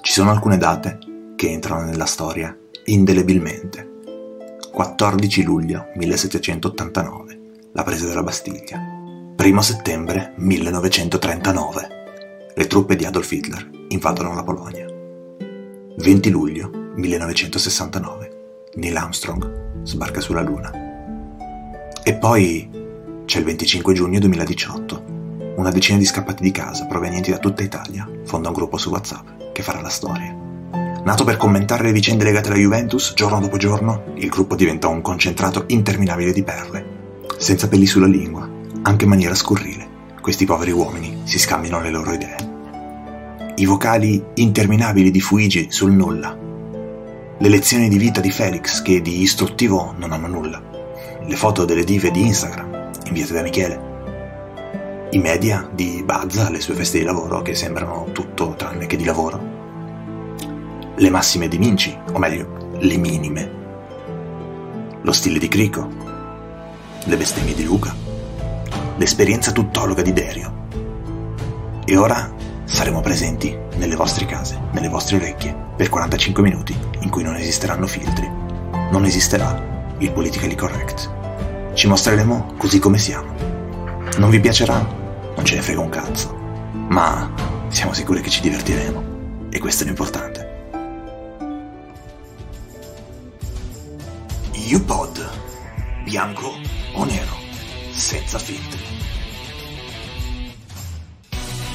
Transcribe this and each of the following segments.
Ci sono alcune date che entrano nella storia indelebilmente. 14 luglio 1789, la presa della Bastiglia. 1 settembre 1939, le truppe di Adolf Hitler invadono la Polonia. 20 luglio 1969, Neil Armstrong sbarca sulla Luna. E poi c'è il 25 giugno 2018. Una decina di scappati di casa provenienti da tutta Italia fonda un gruppo su WhatsApp che farà la storia. Nato per commentare le vicende legate alla Juventus, giorno dopo giorno, il gruppo diventa un concentrato interminabile di perle. Senza peli sulla lingua, anche in maniera scurrile, questi poveri uomini si scambiano le loro idee. I vocali interminabili di Fuigi sul nulla. Le lezioni di vita di Felix che di istruttivo non hanno nulla. Le foto delle dive di Instagram, inviate da Michele. I media di Bazza alle sue feste di lavoro che sembrano tutto tranne che di lavoro le massime di Minci, o meglio, le minime. Lo stile di Crico, le bestemmie di Luca, l'esperienza tuttologa di Derio. E ora saremo presenti nelle vostre case, nelle vostre orecchie, per 45 minuti in cui non esisteranno filtri. Non esisterà il politically correct. Ci mostreremo così come siamo. Non vi piacerà? Non ce ne frega un cazzo. Ma siamo sicuri che ci divertiremo. E questo è l'importante. UPod, bianco o nero, senza filtri.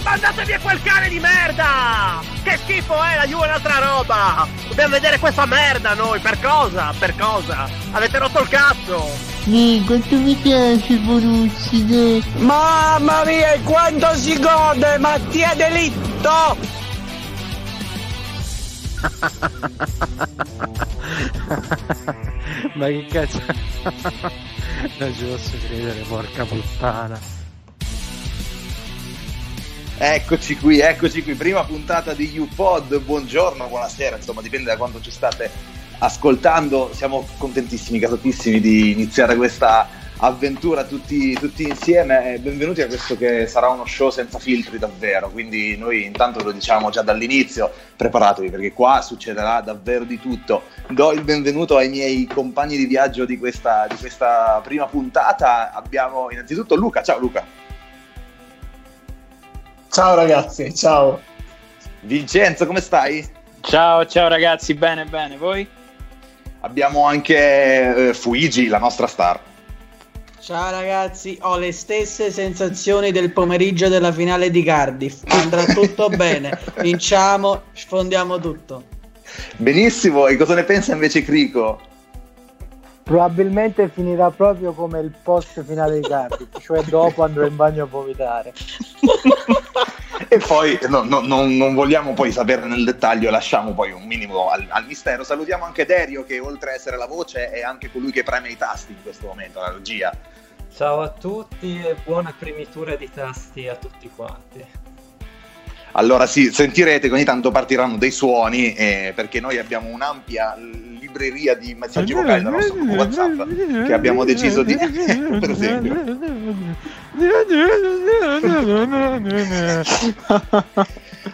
Mandate via quel cane di merda! Che schifo è, la Juve è un'altra roba! Dobbiamo vedere questa merda noi, per cosa? Per cosa? Avete rotto il cazzo! Mi, quanto mi piace Borussia! Mamma mia, quanto si gode! Mattia Delitto! Ma che cazzo? non ci posso credere, porca puttana. Eccoci qui, eccoci qui, prima puntata di UPod, buongiorno, buonasera, insomma dipende da quando ci state ascoltando, siamo contentissimi, gasatissimi di iniziare questa avventura tutti, tutti insieme. Benvenuti a questo che sarà uno show senza filtri davvero, quindi noi intanto lo diciamo già dall'inizio, preparatevi perché qua succederà davvero di tutto. Do il benvenuto ai miei compagni di viaggio di questa, di questa prima puntata. Abbiamo innanzitutto Luca, ciao Luca. Ciao ragazzi, ciao. Vincenzo, come stai? Ciao, ciao ragazzi, bene, bene, voi? Abbiamo anche eh, Fuigi, la nostra star. Ciao ragazzi, ho le stesse sensazioni del pomeriggio della finale di Cardiff. Andrà tutto bene, vinciamo, sfondiamo tutto. Benissimo, e cosa ne pensa invece Crico? Probabilmente finirà proprio come il post finale di Cardiff, cioè dopo andrò in bagno a vomitare. e poi no, no, no, non vogliamo poi sapere nel dettaglio, lasciamo poi un minimo al, al, mistero. Salutiamo anche Derio che oltre a essere la voce è anche colui che preme i tasti in questo momento, la regia. Ciao a tutti e buona primitura di tasti a tutti quanti. Allora sì, sentirete che ogni tanto partiranno dei suoni eh, perché noi abbiamo un'ampia libreria di messaggi vocali dal nostro gruppo WhatsApp che abbiamo deciso di per esempio.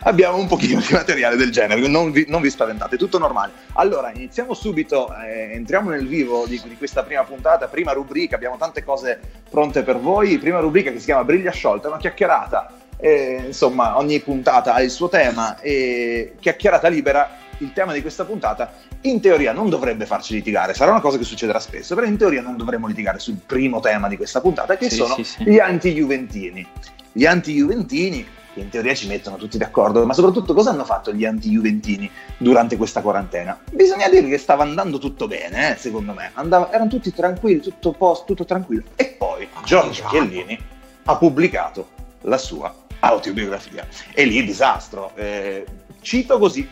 Abbiamo un pochino di materiale del genere non vi, non vi spaventate, tutto normale. Allora iniziamo subito eh, entriamo nel vivo di, di, questa prima puntata prima rubrica, abbiamo tante cose pronte per voi. Prima rubrica che si chiama Briglia Sciolta, una chiacchierata. Eh, insomma ogni puntata ha il suo tema e chiacchierata libera il tema di questa puntata in teoria non dovrebbe farci litigare, sarà una cosa che succederà spesso, però in teoria non dovremmo litigare sul primo tema di questa puntata che sì, sono sì, sì. gli anti-juventini. Gli anti-juventini che in teoria ci mettono tutti d'accordo, ma soprattutto cosa hanno fatto gli anti-juventini durante questa quarantena? Bisogna dire che stava andando tutto bene, eh, secondo me, Andava, erano tutti tranquilli, tutto post, tutto tranquillo. E poi Giorgio Chiellini ha pubblicato la sua autobiografia. E lì disastro. Eh, cito così,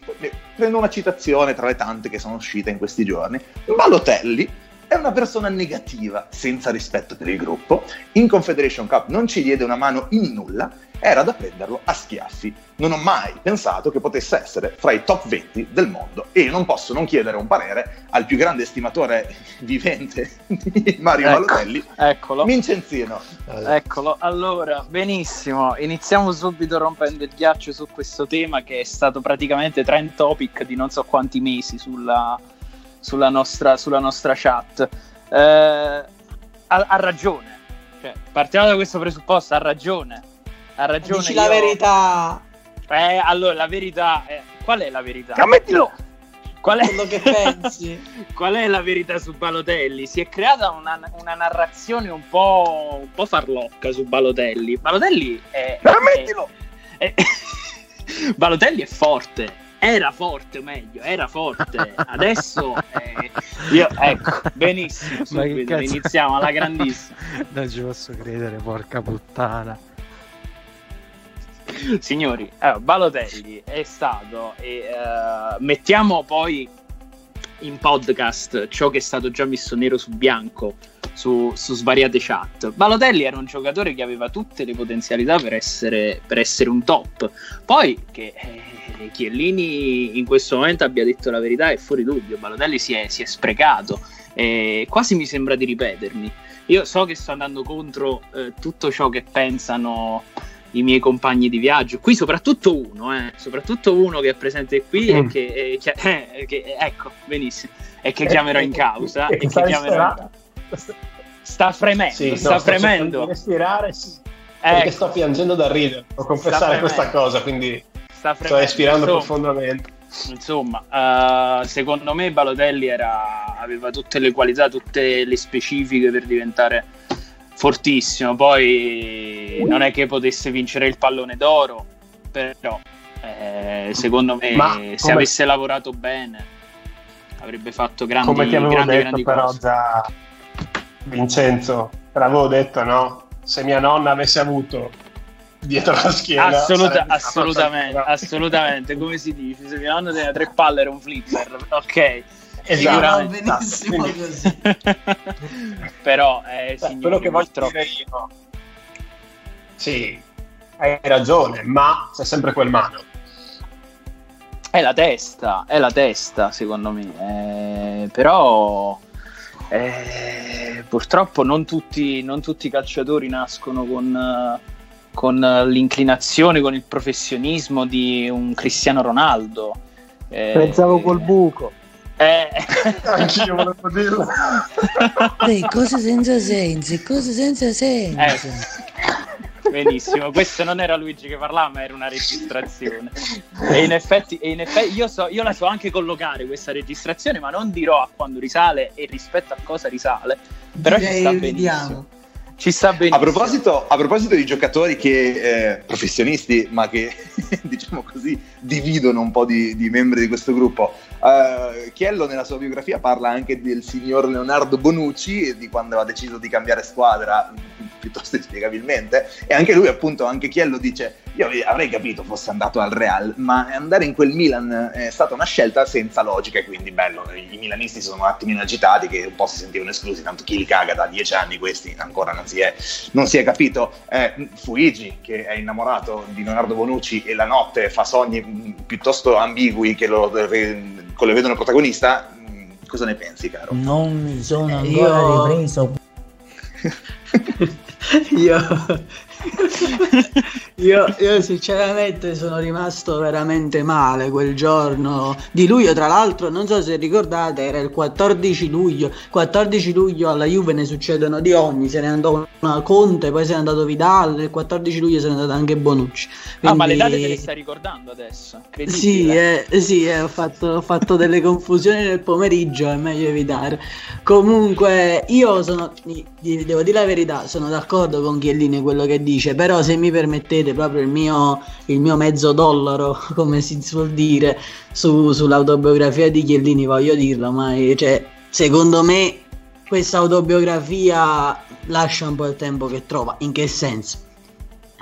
prendo una citazione tra le tante che sono uscite in questi giorni. Balotelli è una persona negativa, senza rispetto per il gruppo. In Confederation Cup non ci diede una mano in nulla era da prenderlo a schiaffi. Non ho mai pensato che potesse essere fra i top 20 del mondo e non posso non chiedere un parere al più grande estimatore vivente di Mario Ecco, Balotelli, Eccolo. Vincenzino. Eccolo, allora, benissimo, iniziamo subito rompendo il ghiaccio su questo tema che è stato praticamente trend topic di non so quanti mesi sulla, sulla nostra, sulla nostra chat. Eh, ha, ha ragione, Cioè, partiamo da questo presupposto, ha ragione. Ha ragione. Dici la io- verità, Eh, allora, la verità è... Qual è la verità? Ammettilo! Qual è... quello che pensi. Qual è la verità su Balotelli? Si è creata una, una narrazione un po', un po' farlocca su Balotelli. Balotelli è. Ammettilo! è- è- Balotelli è forte. Era forte, o meglio, era forte. Adesso. eh, io, ecco, benissimo. Subito, iniziamo alla grandissima. Non ci posso credere, porca puttana. Signori, allora, Balotelli è stato, e, eh, mettiamo poi in podcast ciò che è stato già messo nero su bianco su, su svariate chat. Balotelli era un giocatore che aveva tutte le potenzialità per essere, per essere un top. Poi che eh, Chiellini in questo momento abbia detto la verità è fuori dubbio. Balotelli si è, si è sprecato. E quasi mi sembra di ripetermi. Io so che sto andando contro eh, tutto ciò che pensano i miei compagni di viaggio. Qui soprattutto uno, eh, soprattutto uno che è presente qui e Mm. che, e che- eh, che- ecco, benissimo, e che chiamerò in causa E e che chiamerò disperata. sta fremendo, Sì, no, sta sto cercando fremendo. respirare, sì, perché Ecco, sto piangendo da ridere, devo confessare questa cosa, quindi sta sto fremendo. respirando Insomma, profondamente. Insomma, eh, secondo me Balotelli era- aveva tutte le qualità, tutte le specifiche per diventare fortissimo. Poi non è che potesse vincere il pallone d'oro, però eh, secondo me Ma se come- avesse lavorato bene avrebbe fatto grandi, Come ti avevo grandi, detto grandi però cose. già, Vincenzo, te l'avevo detto, no? Se mia nonna avesse avuto dietro la schiena... Assoluta- assolutamente, assolutamente, come si dice? Se mio nonno teneva tre palle era un flipper, ok. Esatto, benissimo così. Però, eh, Beh, signori, quello che voglio purtroppo- dire io... Sì, hai ragione, ma c'è sempre quel mano. È la testa, è la testa, secondo me. Eh, però eh, purtroppo non tutti, non tutti i calciatori nascono con, eh, con l'inclinazione, con il professionismo di un Cristiano Ronaldo. Eh, Pensavo col buco. Eh, Anch'io volevo dirlo. Dai, cose senza senso, cose senza senso. Eh, benissimo, questo non era Luigi che parlava, ma era una registrazione. E in effetti, e in effetti io, so, io la so anche collocare questa registrazione, ma non dirò a quando risale e rispetto a cosa risale. Però ci Direi sta vediamo. benissimo. Ci sta benissimo. A proposito, a proposito di giocatori che, eh, professionisti, ma che diciamo così dividono un po' di, di membri di questo gruppo, eh, Chiello nella sua biografia parla anche del signor Leonardo Bonucci di quando ha deciso di cambiare squadra piuttosto inspiegabilmente. E anche lui appunto, anche Chiello dice io avrei capito fosse andato al Real ma andare in quel Milan è stata una scelta senza logica e quindi bello, i milanisti sono un attimino agitati che un po' si sentivano esclusi tanto chi li caga da dieci anni questi ancora non si è, non si è capito. Eh, Fuigi che è innamorato di Leonardo Bonucci e la notte fa sogni mh, piuttosto ambigui che lo, re- che lo vedono protagonista mh, cosa ne pensi caro? Non mi sono ancora Io- ripreso. io, io, io sinceramente sono rimasto veramente male quel giorno di luglio. Tra l'altro, non so se ricordate, era il 14 luglio. 14 luglio alla Juve ne succedono di ogni. Se ne andò una Conte, poi se ne è andato Vidal. Il 14 luglio se ne è andato anche Bonucci. Ah, ma le date Quindi- te le stai ricordando adesso? Sì, eh, sì eh, ho, fatto, ho fatto delle confusioni nel pomeriggio, è meglio evitare. Comunque, io sono, devo dire la verità, sono d'accordo con Chiellini quello che dice, però se mi permettete proprio il mio, il mio mezzo dollaro, come si suol dire, su- sull'autobiografia di Chiellini, voglio dirlo, ma eh, cioè, secondo me questa autobiografia lascia un po' il tempo che trova. In che senso?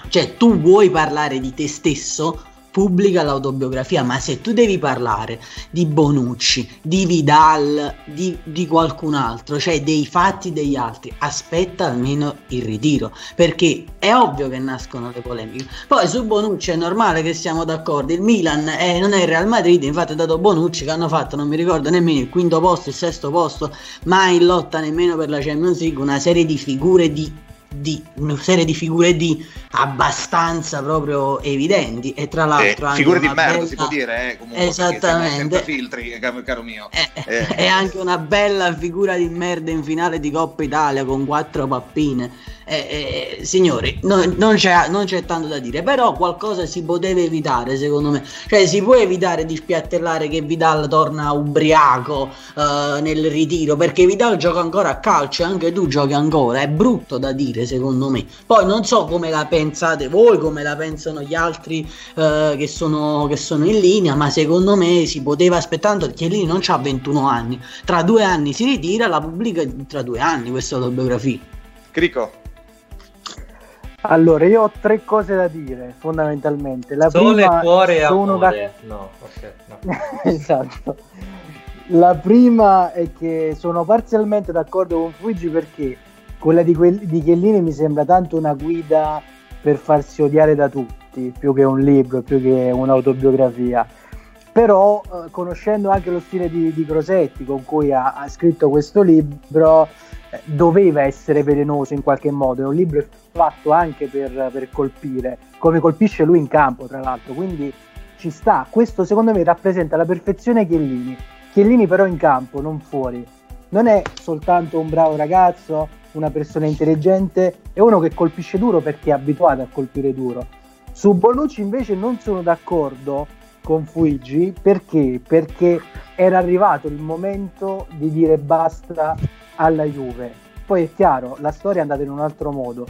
Cioè, tu vuoi parlare di te stesso, pubblica l'autobiografia, ma se tu devi parlare di Bonucci, di Vidal, di, di qualcun altro, cioè dei fatti degli altri, aspetta almeno il ritiro, perché è ovvio che nascono le polemiche. Poi su Bonucci è normale che siamo d'accordo, il Milan eh, non è il Real Madrid, infatti ha dato Bonucci che hanno fatto, non mi ricordo nemmeno il quinto posto, il sesto posto, mai in lotta nemmeno per la Champions League, una serie di figure di di una serie di figure di abbastanza proprio evidenti e tra l'altro Eh, figure di merda bella- si può dire, eh, comunque, esattamente senza filtri, caro, caro mio. Eh, è anche una bella figura di merda in finale di Coppa Italia con quattro pappine. Eh, eh, signori, no- non, c'è, non c'è tanto da dire, però qualcosa si poteva evitare, secondo me. Cioè, si può evitare di spiattellare che Vidal torna ubriaco eh, nel ritiro, perché Vidal gioca ancora a calcio, e anche tu giochi ancora. È brutto da dire, secondo me. Poi non so come la pensate voi, come la pensano gli altri eh, che, sono, che sono in linea, ma secondo me si poteva aspettare, tanto Chiellini non ha 21 anni, tra due anni si ritira, la pubblica tra due anni questa autobiografia. Crico. Allora, io ho tre cose da dire, fondamentalmente. La Sole, prima, cuore e sono da- amore. No, ok. no. esatto. La prima è che sono parzialmente d'accordo con Fuigi perché quella di, quel- di Chiellini mi sembra tanto una guida per farsi odiare da tutti, più che un libro, più che un'autobiografia. Però, eh, conoscendo anche lo stile di, di Crosetti con cui ha, ha scritto questo libro, eh, doveva essere velenoso in qualche modo. È un libro fatto anche per, per colpire, come colpisce lui in campo, tra l'altro. Quindi ci sta. Questo secondo me rappresenta la perfezione Chiellini. Chiellini però in campo, non fuori. Non è soltanto un bravo ragazzo, una persona intelligente, è uno che colpisce duro perché è abituato a colpire duro. Su Bonucci invece non sono d'accordo con Fuigi perché? Perché era arrivato il momento di dire basta alla Juve. Poi è chiaro, la storia è andata in un altro modo.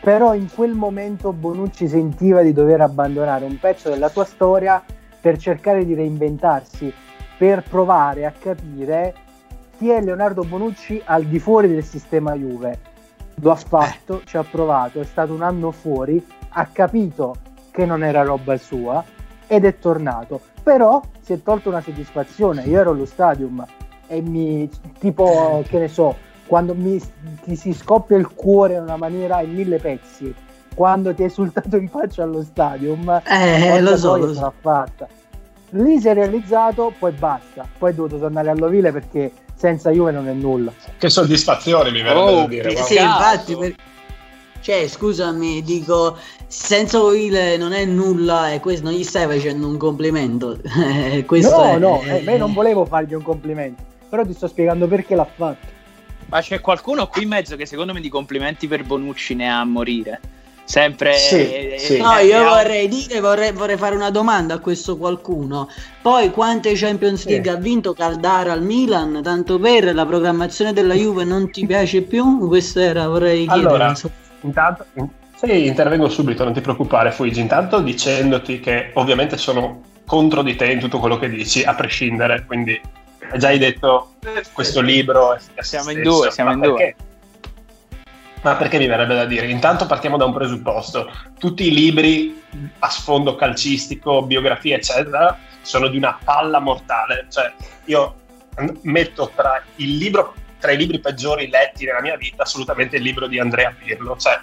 Però in quel momento Bonucci sentiva di dover abbandonare un pezzo della sua storia per cercare di reinventarsi, per provare a capire chi è Leonardo Bonucci al di fuori del sistema Juve. Lo ha fatto, ci ha provato, è stato un anno fuori, ha capito che non era roba sua ed è tornato. Però si è tolto una soddisfazione. Io ero allo stadium e mi tipo che ne so, quando mi, ti si scoppia il cuore in una maniera in mille pezzi. Quando ti hai esultato in faccia allo stadium, Eh, lo so, lo so. fatta. Lì si è realizzato, poi basta. Poi è dovuto tornare all'ovile perché senza Juve non è nulla. Che soddisfazione mi verrebbe Oh, da dire. Sì, infatti, per- cioè, scusami, dico, senza Ovile non è nulla e questo non gli stai facendo un complimento. Eh, questo no, è- no, eh, beh, non volevo fargli un complimento, però ti sto spiegando perché l'ha fatto. Ma c'è qualcuno qui in mezzo che secondo me di complimenti per Bonucci ne ha a morire. Sempre. Sì, eh, sì. No, eh, io eh, vorrei dire, vorrei, vorrei fare una domanda a questo qualcuno. Poi quante Champions League ha vinto Caldara al Milan? Tanto per la programmazione della Juve non ti piace più? Questo era, vorrei chiedere. Allora, intanto, in- sì, intervengo subito, non ti preoccupare, Fuigi. Intanto dicendoti che ovviamente sono contro di te in tutto quello che dici, a prescindere, quindi hai già hai detto questo libro è Siamo in due, siamo in due. Ma perché mi verrebbe da dire? Intanto partiamo da un presupposto. Tutti i libri a sfondo calcistico, biografie, eccetera, sono di una palla mortale. Cioè, io metto tra il libro, tra i libri peggiori letti nella mia vita, assolutamente il libro di Andrea Pirlo. Cioè,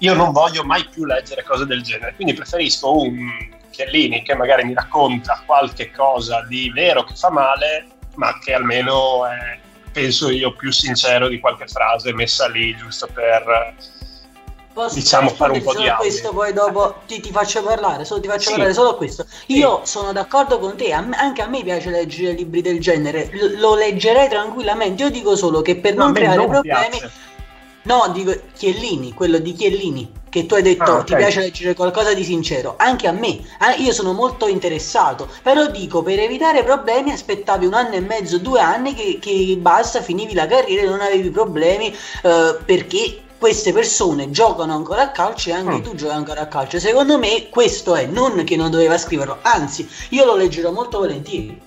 io non voglio mai più leggere cose del genere, quindi preferisco un Chiellini che magari mi racconta qualche cosa di vero che fa male, ma che almeno è, penso io, più sincero di qualche frase messa lì giusto per Posso diciamo fare un po' di audio. questo poi dopo ti, ti faccio parlare solo, ti faccio Sì. parlare solo questo io sono d'accordo con te a me- anche a me piace leggere libri del genere L- lo leggerei tranquillamente io dico solo che per No, non creare non problemi piace. No dico Chiellini quello di Chiellini che tu hai detto Ah, ok. ti piace leggere qualcosa di sincero anche a me Ah, io sono molto interessato però dico per evitare problemi aspettavi un anno e mezzo due anni che, che basta finivi la carriera e non avevi problemi eh, perché queste persone giocano ancora a calcio e anche Mm. tu giochi ancora a calcio. Secondo me questo è, non che non doveva scriverlo, anzi io lo leggerò molto volentieri.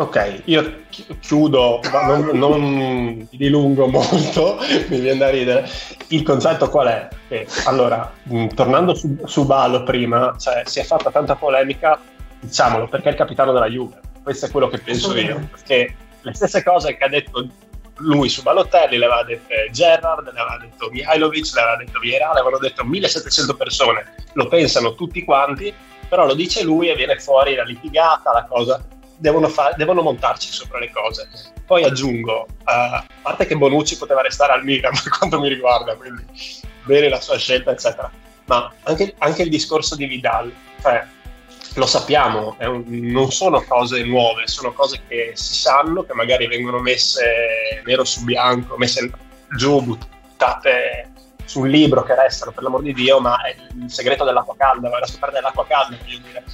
Ok, io chi- chiudo, non, non dilungo molto, mi viene da ridere. Il concetto qual è? Che, allora, mh, tornando su, su Balo prima, cioè, si è fatta tanta polemica, diciamolo, perché è il capitano della Juve. Questo è quello che penso io. Perché le stesse cose che ha detto lui su Balotelli le aveva dette Gerrard, le aveva detto Mihailovic, le aveva detto Vieira, le avevano detto 1700 persone. Lo pensano tutti quanti, però lo dice lui e viene fuori la litigata, la cosa devono, fa- devono montarci sopra le cose. Poi aggiungo, eh, a parte che Bonucci poteva restare al Milan per quanto mi riguarda, quindi bene la sua scelta, eccetera. Ma anche, anche il discorso di Vidal, cioè, lo sappiamo, un- non sono cose nuove, sono cose che si sanno, che magari vengono messe nero su bianco, messe giù, buttate su un libro che restano, per l'amor di Dio, ma è il segreto dell'acqua calda, vai a scoprire dell'acqua calda, voglio dire.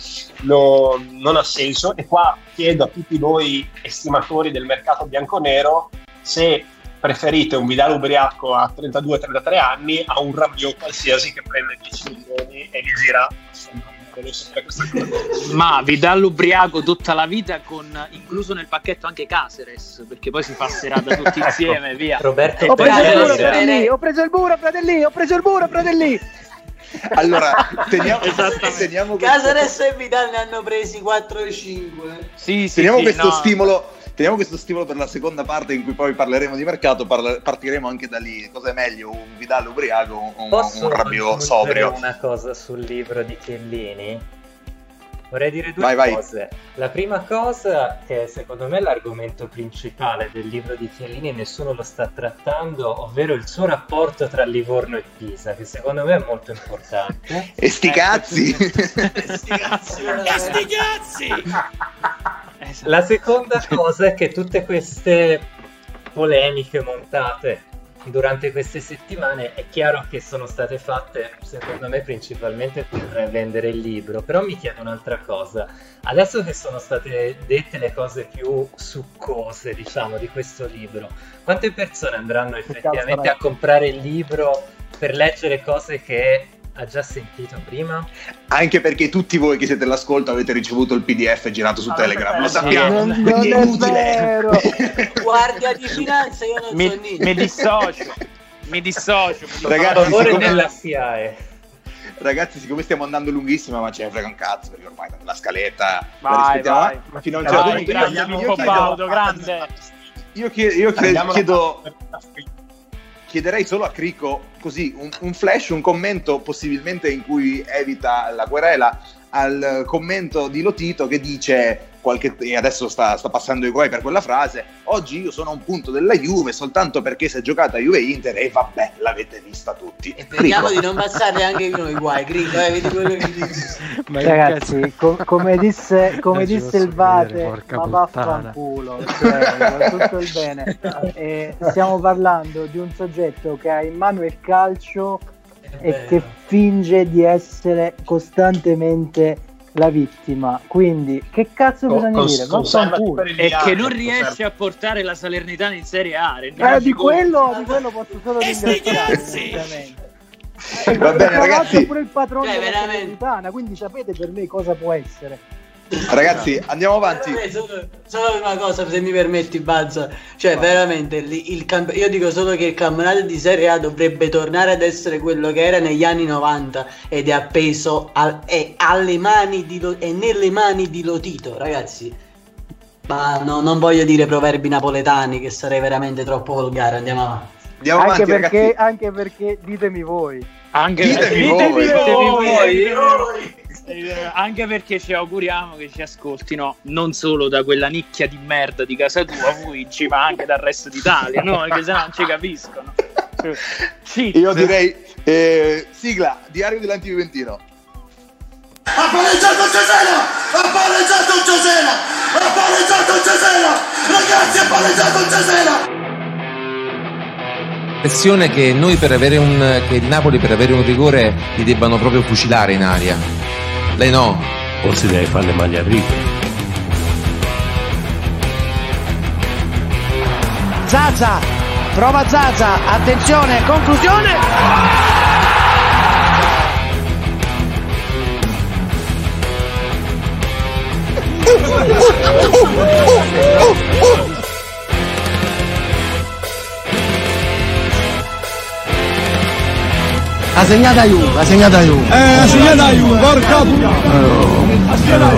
No- non ha senso. E qua chiedo a tutti voi estimatori del mercato bianconero se preferite un Vidal ubriaco a 32-33 anni a un Rabiot qualsiasi che prende 10 milioni e li gira. Insomma, volevo sapere questa cosa. Ma Vidal ubriaco tutta la vita con incluso nel pacchetto anche Caceres, perché poi si fa serata tutti insieme, via. Roberto E Ho preso il burro, fratelli! Ho preso il burro, fratelli! Ho preso il burro, fratelli! Allora, teniamo, teniamo questo, Casares e Vidal ne hanno presi 4 o 5. Sì, sì, teniamo sì, questo no. stimolo. Teniamo questo stimolo per la seconda parte in cui poi parleremo di mercato, parla- partiremo anche da lì. Cosa è meglio, un Vidal ubriaco o un, Posso un Rabiot sobrio? una cosa sul libro di Chiellini? Vorrei dire due Vai, vai. cose. La prima cosa, che secondo me è l'argomento principale del libro di Chiellini e nessuno lo sta trattando, ovvero il suo rapporto tra Livorno e Pisa, che secondo me è molto importante. E sti cazzi! La seconda cosa è che tutte queste polemiche montate durante queste settimane è chiaro che sono state fatte, secondo me, principalmente per vendere il libro. Però mi chiedo un'altra cosa. Adesso che sono state dette le cose più succose, diciamo, di questo libro, quante persone andranno effettivamente a comprare il libro per leggere cose che ha già sentito prima? Anche perché tutti voi che siete all'ascolto avete ricevuto il PDF girato su Telegram, lo sì. sappiamo. Non, non è è inutile. vero! Guardia di finanza, io non mi, so niente. mi dissocio, mi dissocio. mi Ragazzi, a favore siccome- della SIAE. Ragazzi, siccome stiamo andando lunghissima, ma ce ne frega un cazzo, perché ormai la scaletta la Vai, rispettiamo, vai. ma fino a un certo punto io- grande, io chiedo- grande. Io, chiedo, io chiedo- chiedo- chiederei solo a Crico così un, un flash, un commento possibilmente in cui evita la querela al commento di Lotito che dice qualche, e adesso sta, sta passando i guai per quella frase oggi io sono a un punto della Juve soltanto perché si è giocata Juve-Inter e vabbè l'avete vista tutti E speriamo di non passarli anche noi guai, Grigo, eh, vedi quello che dici. Ma Ragazzi, co- come disse, come disse il Vate, ma vaffanculo, cioè, tutto il bene. E stiamo parlando di un soggetto che ha in mano il calcio e che finge di essere costantemente la vittima. Quindi, che cazzo Con- bisogna dire? E che non riesce a portare la Salernitana in Serie A. Eh, di quello, di quello posso solo ringraziare, sinceramente. E Va bene, tra l'altro ragazzi. pure il patrono Cioè, della. Salernitana, quindi sapete per me cosa può essere. Ragazzi andiamo avanti Solo, solo una cosa, se mi permetti, Bazza. Cioè, veramente, il camp- io dico solo che il campionato di Serie A dovrebbe tornare ad essere quello che era negli anni 90 ed è appeso al- è alle mani di Lo- è nelle mani di Lotito, ragazzi. Ma no, non voglio dire proverbi napoletani, che sarei veramente troppo volgare. Andiamo avanti. andiamo Anche avanti perché, ragazzi anche perché, ditemi voi, Anche, Ditemi ditemi voi. voi, Voi, ditemi voi. Eh, anche perché ci auguriamo che ci ascoltino non solo da quella nicchia di merda di casa tua, Fuigi, ma anche dal resto d'Italia, no? Perché sennò non ci capiscono. Cheat. io direi eh, sigla diario dell'antiviventino Ha pareggiato Cesena! Ha pareggiato Cesena! Ha pareggiato Cesena! Ragazzi, ha pareggiato Cesena! L'impressione che noi per avere un che il Napoli per avere un rigore li debbano proprio fucilare in aria. Lei no? O si deve fare le maglie a righe. Zaza, prova Zaza, attenzione, conclusione. Ha segnata Juve, ha segnata Juve. Eh, ha segnata Juve, porca puttana.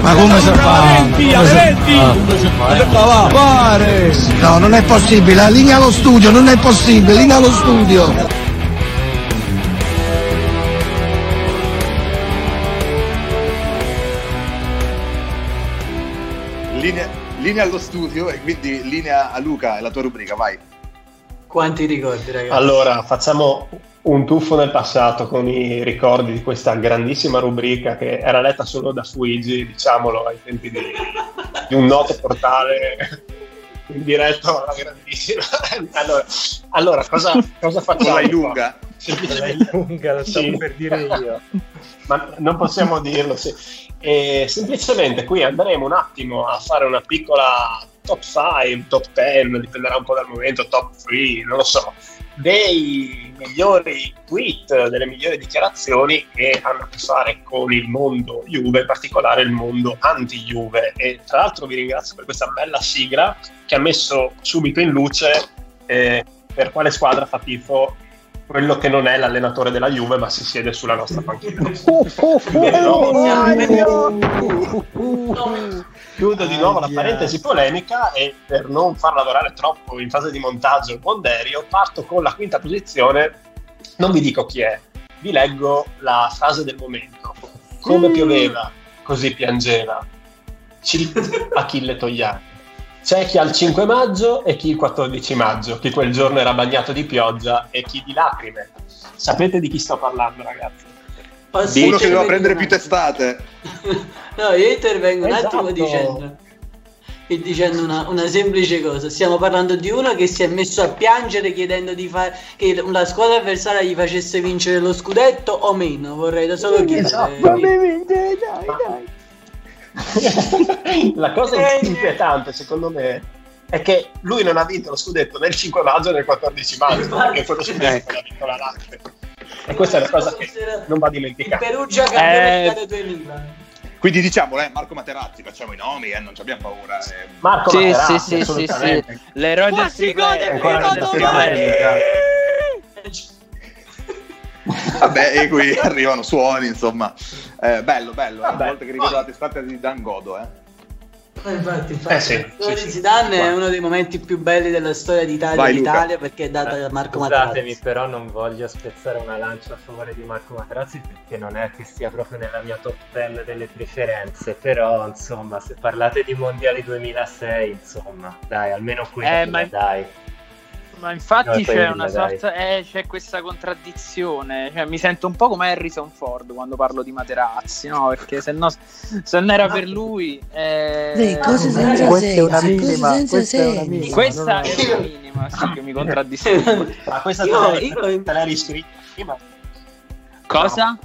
Ma come si fa? Come si fa? Fare. No, non è possibile, linea allo studio, non è possibile, linea allo studio. Linea, linea allo studio e quindi linea a Luca e la tua rubrica, vai. Quanti ricordi, ragazzi? Allora, facciamo un tuffo nel passato con i ricordi di questa grandissima rubrica che era letta solo da Suigi, diciamolo, ai tempi di, di un noto portale in diretta alla grandissima. Allora, allora cosa, cosa facciamo? La lunga. Semplicemente- lunga, lo stavo Sì. per dire io. Ma non possiamo dirlo, sì. E semplicemente qui andremo un attimo a fare una piccola top 5, top 10, dipenderà un po' dal momento, top 3, non lo so, dei migliori tweet, delle migliori dichiarazioni che hanno a che fare con il mondo Juve, in particolare il mondo anti-Juve. E tra l'altro vi ringrazio per questa bella sigla che ha messo subito in luce eh, per quale squadra fa tifo quello che non è l'allenatore della Juve ma si siede sulla nostra panchina. Chiudo di nuovo la parentesi polemica e per non far lavorare troppo in fase di montaggio il Bonderio, parto con la quinta posizione. Non vi dico chi è, vi leggo la frase del momento. Come pioveva, così piangeva. Cil- Achille Togliani. C'è chi al 5 maggio e chi il 14 maggio, chi quel giorno era bagnato di pioggia e chi di lacrime. Sapete di chi sto parlando, ragazzi? Posso Uno che doveva prendere un più testate. No, io intervengo un Esatto. attimo dicendo, e dicendo una, una semplice cosa. Stiamo parlando di uno che si è messo a piangere chiedendo di fare che la squadra avversaria gli facesse vincere lo scudetto o meno. Vorrei da solo chiedere. La cosa inquietante, secondo me, è che lui non ha vinto lo scudetto né il 5 maggio né il 14 maggio, perché quello scudetto l'ha vinto la Latte. E questa è una cosa che non va dimenticata. Perugia Eh, campionato 2000. Quindi diciamolo, eh, Marco Materazzi, facciamo i nomi, eh, non ci abbiamo paura. eh. Marco Sì, Materazzi, sì, sì, sì, sì. L'eroe del triplete. gol, Ancora non polemica. Vabbè, e qui arrivano suoni, insomma. Eh, bello, bello. eh, Vabbè, Una volta che rivedo la testata di Dan Godo, eh. Eh, Infatti, infatti. Eh sì, sì, di sì. Zidane è uno dei momenti più belli della storia d'Italia, Vai, d'Italia perché è data da Marco Scusatemi, Materazzi. però non voglio spezzare una lancia a favore di Marco Materazzi perché non è che sia proprio nella mia top 10 delle preferenze, però insomma, se parlate di mondiali 2006, insomma, dai, almeno qui Eh, ma- dai. Ma infatti No, c'è una sorta. Eh, c'è questa contraddizione. Cioè, mi sento un po' come Harrison Ford quando parlo di Materazzi, no? Perché se no, se non era per lui. eh, Sì, cose senza Questa è una senso, cose minima, senza questa è una senso. minima. Questa è la minima, sì, che mi contraddistingue. Ma questa Io- te l'hai, io- te l'hai riscritta prima? Cosa?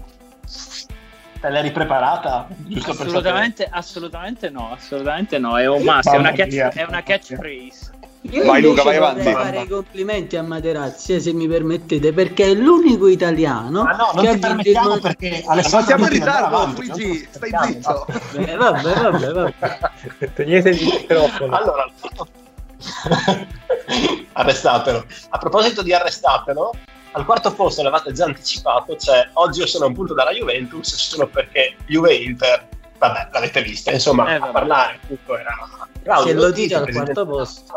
Te l'hai ripreparata? Assolutamente, assolutamente no, assolutamente no. È un must, è una, catch, è una catchphrase. Io Vai, Luca, vai vorrei avanti. fare i complimenti a Materazzi, eh, se mi permettete, perché è l'unico italiano Ma no, non che ha ti vinto il permettiamo mon- perché Ma Alessandro siamo in ritardo, Luigi, stai zitto. Eh, vabbè, vabbè, vabbè. Togliete il microfono. Allora, arrestatelo. A proposito di arrestatelo, al quarto posto l'avete già anticipato, cioè oggi io sono a un punto dalla Juventus solo perché Juve Inter, vabbè, l'avete vista, insomma, Eh, a vabbè. parlare tutto era Claudio Se lo dite al quarto posto.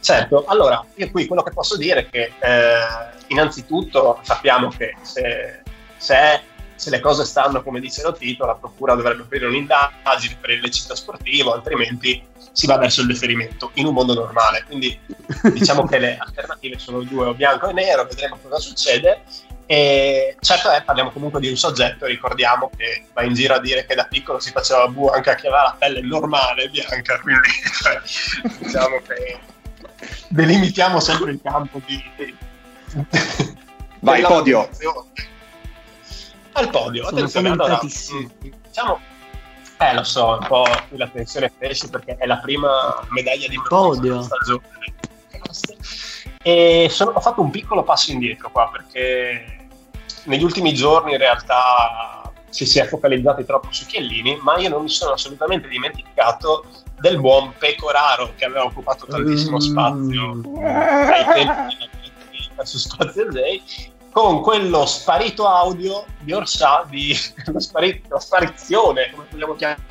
Certo, allora io qui quello che posso dire è che eh, innanzitutto sappiamo che se, se, se le cose stanno come dice lo Tito, la Procura dovrebbe aprire un'indagine per illecito sportivo, altrimenti si va verso il deferimento in un mondo normale. Quindi diciamo che le alternative sono due, o bianco e nero, vedremo cosa succede. E certo è, parliamo comunque di un soggetto, ricordiamo che va in giro a dire che da piccolo si faceva bu anche a chi aveva la pelle normale bianca, quindi cioè, diciamo che delimitiamo sempre il campo di... Vai, della podio. Al podio, Sono attenzione, allora, mm, diciamo, eh lo so, un po' qui la tensione cresce perché è la prima medaglia di bronzo Podio. della stagione. E sono- ho fatto un piccolo passo indietro qua perché negli ultimi giorni in realtà ci si è focalizzati troppo su Chiellini, ma io non mi sono assolutamente dimenticato del buon Pecoraro che aveva occupato tantissimo spazio ai tempi su Spazio Zay con quello sparito audio di Orsà, di la, spari- la sparizione, come vogliamo chiamare,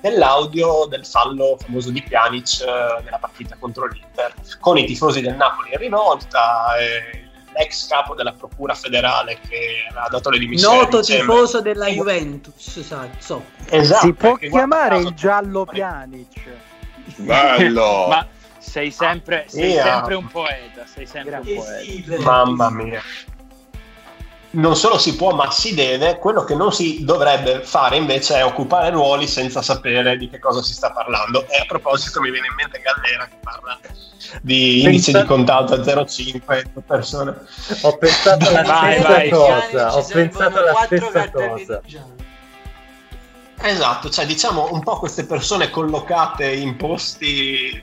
dell'audio del fallo famoso di Pjanic eh, nella partita contro l'Inter, con i tifosi del Napoli in rivolta, e l'ex capo della procura federale che ha dato le dimissioni. Noto tifoso della Juventus, sa, so. Esatto, si può chiamare il giallo Pjanic. Bello! Ma sei sempre, sei sempre un poeta, sei sempre un poeta. Mamma mia. Non solo si può, ma si deve. Quello che non si dovrebbe fare invece è occupare ruoli senza sapere di che cosa si sta parlando. E a proposito, mi viene in mente Gallera che parla di indice Pensa- di contatto a 0,5 per persone. Ho pensato alla Vai, stessa vai. cosa. Ho pensato alla stessa cosa. Esatto, cioè diciamo un po' queste persone collocate in posti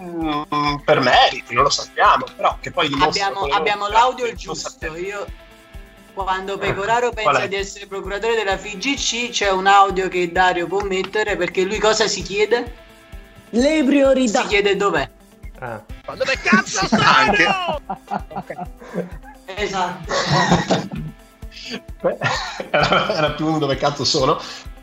mm, per meriti, non lo sappiamo, però che poi dimostrano Abbiamo, abbiamo l'audio giusto. Io quando Pecoraro Qual pensa di essere procuratore della FIGC c'è un audio che Dario può mettere perché lui cosa si chiede? Le priorità. Si chiede dov'è. Ah. Ma dove cazzo Anche. Esatto. era, era più dove cazzo sono.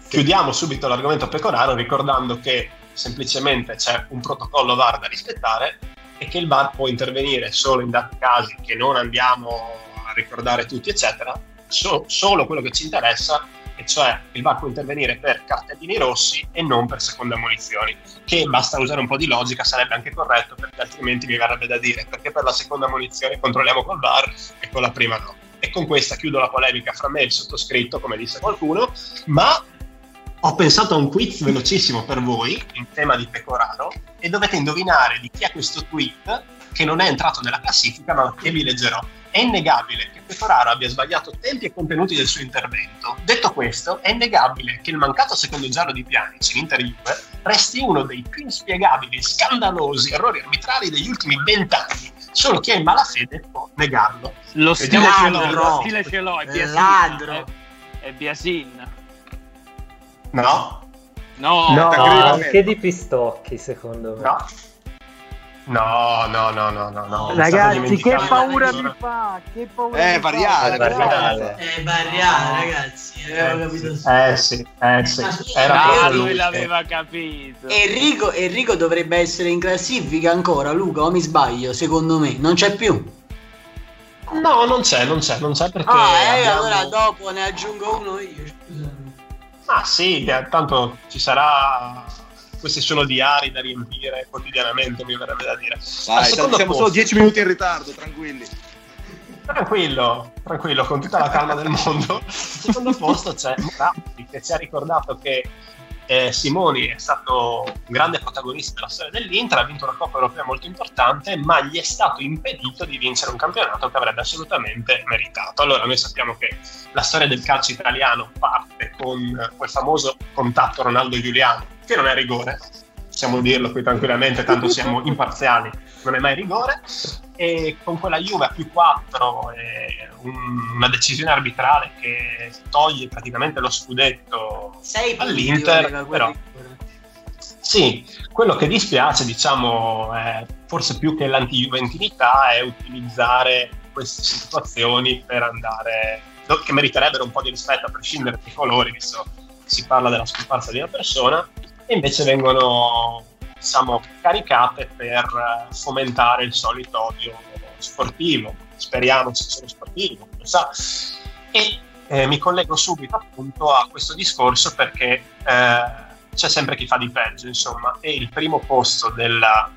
Chiudiamo subito l'argomento Pecoraro ricordando che semplicemente c'è un protocollo VAR da rispettare e che il VAR può intervenire solo in dati casi che non andiamo ricordare tutti, eccetera, so- solo quello che ci interessa, e cioè il VAR può intervenire per cartellini rossi e non per seconde ammonizioni, che basta usare un po' di logica, sarebbe anche corretto, perché altrimenti mi verrebbe da dire perché per la seconda ammonizione controlliamo col VAR e con la prima no. E con questa chiudo la polemica fra me e il sottoscritto, come disse qualcuno, ma ho pensato a un quiz velocissimo per voi in tema di Pecoraro e dovete indovinare di chi è questo tweet che non è entrato nella classifica ma che vi leggerò. È innegabile che Pecoraro abbia sbagliato tempi e contenuti del suo intervento. Detto questo, è innegabile che il mancato secondo giallo di Pjanic in Inter Juve resti uno dei più inspiegabili e scandalosi errori arbitrali degli ultimi vent'anni. Solo chi è in malafede può negarlo. Lo stile Vediamo ce chi l'ho, lo- stile ce l'ho, è Biasin. Ladro. È, è Biasin. No? No, No, anche di Pistocchi, secondo me. No. No, no, no, no, no, no. Ragazzi, che paura mi fa? Che paura Eh, mi fa? variale, variale. È barriale, ragazzi. Avevo capito. Eh sì, eh sì. Era Ah, lui l'aveva capito. Enrico, Enrico dovrebbe essere in classifica ancora, Luca, o mi sbaglio? Secondo me, non c'è più. No, non c'è, non c'è, non c'è perché. Ah, eh, abbiamo- allora dopo ne aggiungo uno io, scusami. Ah sì, eh, tanto ci sarà. Questi sono diari da riempire quotidianamente, mi verrebbe da dire. Secondo siamo solo posto- 10 minuti in ritardo, tranquilli. Tranquillo, tranquillo, con tutta la calma del mondo. Al secondo posto c'è Moratti che ci ha ricordato che eh, Simoni è stato un grande protagonista della storia dell'Inter, ha vinto una Coppa Europea molto importante, ma gli è stato impedito di vincere un campionato che avrebbe assolutamente meritato. Allora, noi sappiamo che la storia del calcio italiano parte con quel famoso contatto Ronaldo-Giuliano, che non è rigore, possiamo dirlo qui tranquillamente, tanto siamo imparziali, non è mai rigore, e con quella Juve a più 4 e un- una decisione arbitrale che toglie praticamente lo scudetto Sei all'Inter, però sì, quello che dispiace, diciamo, è forse più che l'antijuventinità è utilizzare queste situazioni per andare che meriterebbero un po' di rispetto a prescindere dai colori, visto che si parla della scomparsa di una persona, e invece vengono diciamo, caricate per eh, fomentare il solito odio sportivo. Speriamo sia solo sportivo, lo sa. E eh, mi collego subito appunto a questo discorso perché eh, c'è sempre chi fa di peggio, insomma, e il primo posto della,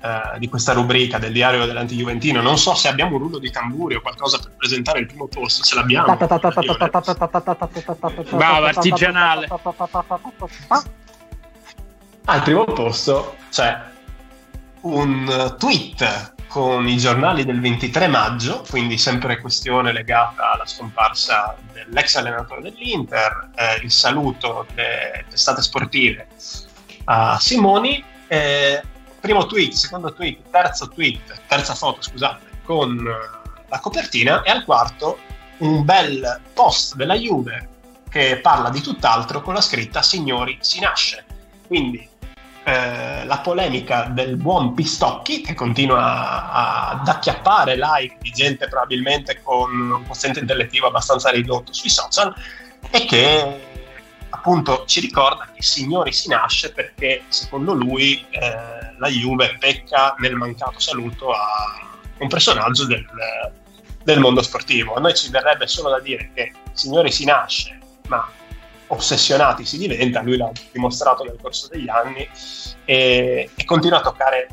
eh, di questa rubrica del diario dell'antijuventino, non so se abbiamo un rullo di tamburi o qualcosa per presentare il primo posto, se l'abbiamo. Bravo, artigianale. Al primo posto c'è un tweet con i giornali del 23 maggio, quindi sempre questione legata alla scomparsa dell'ex allenatore dell'Inter, eh, il saluto delle testate sportive a Simoni, eh, primo tweet, secondo tweet, terzo tweet, terza foto, scusate, con eh, la copertina e al quarto un bel post della Juve che parla di tutt'altro con la scritta Signori si nasce. Quindi eh, la polemica del buon Pistocchi, che continua ad acchiappare like di gente probabilmente con un quoziente intellettivo abbastanza ridotto sui social, e che appunto ci ricorda che Signori si nasce perché secondo lui eh, la Juve pecca nel mancato saluto a un personaggio del, del mondo sportivo. A noi ci verrebbe solo da dire che Signori si nasce, ma ossessionati si diventa, lui l'ha dimostrato nel corso degli anni e, e continua a toccare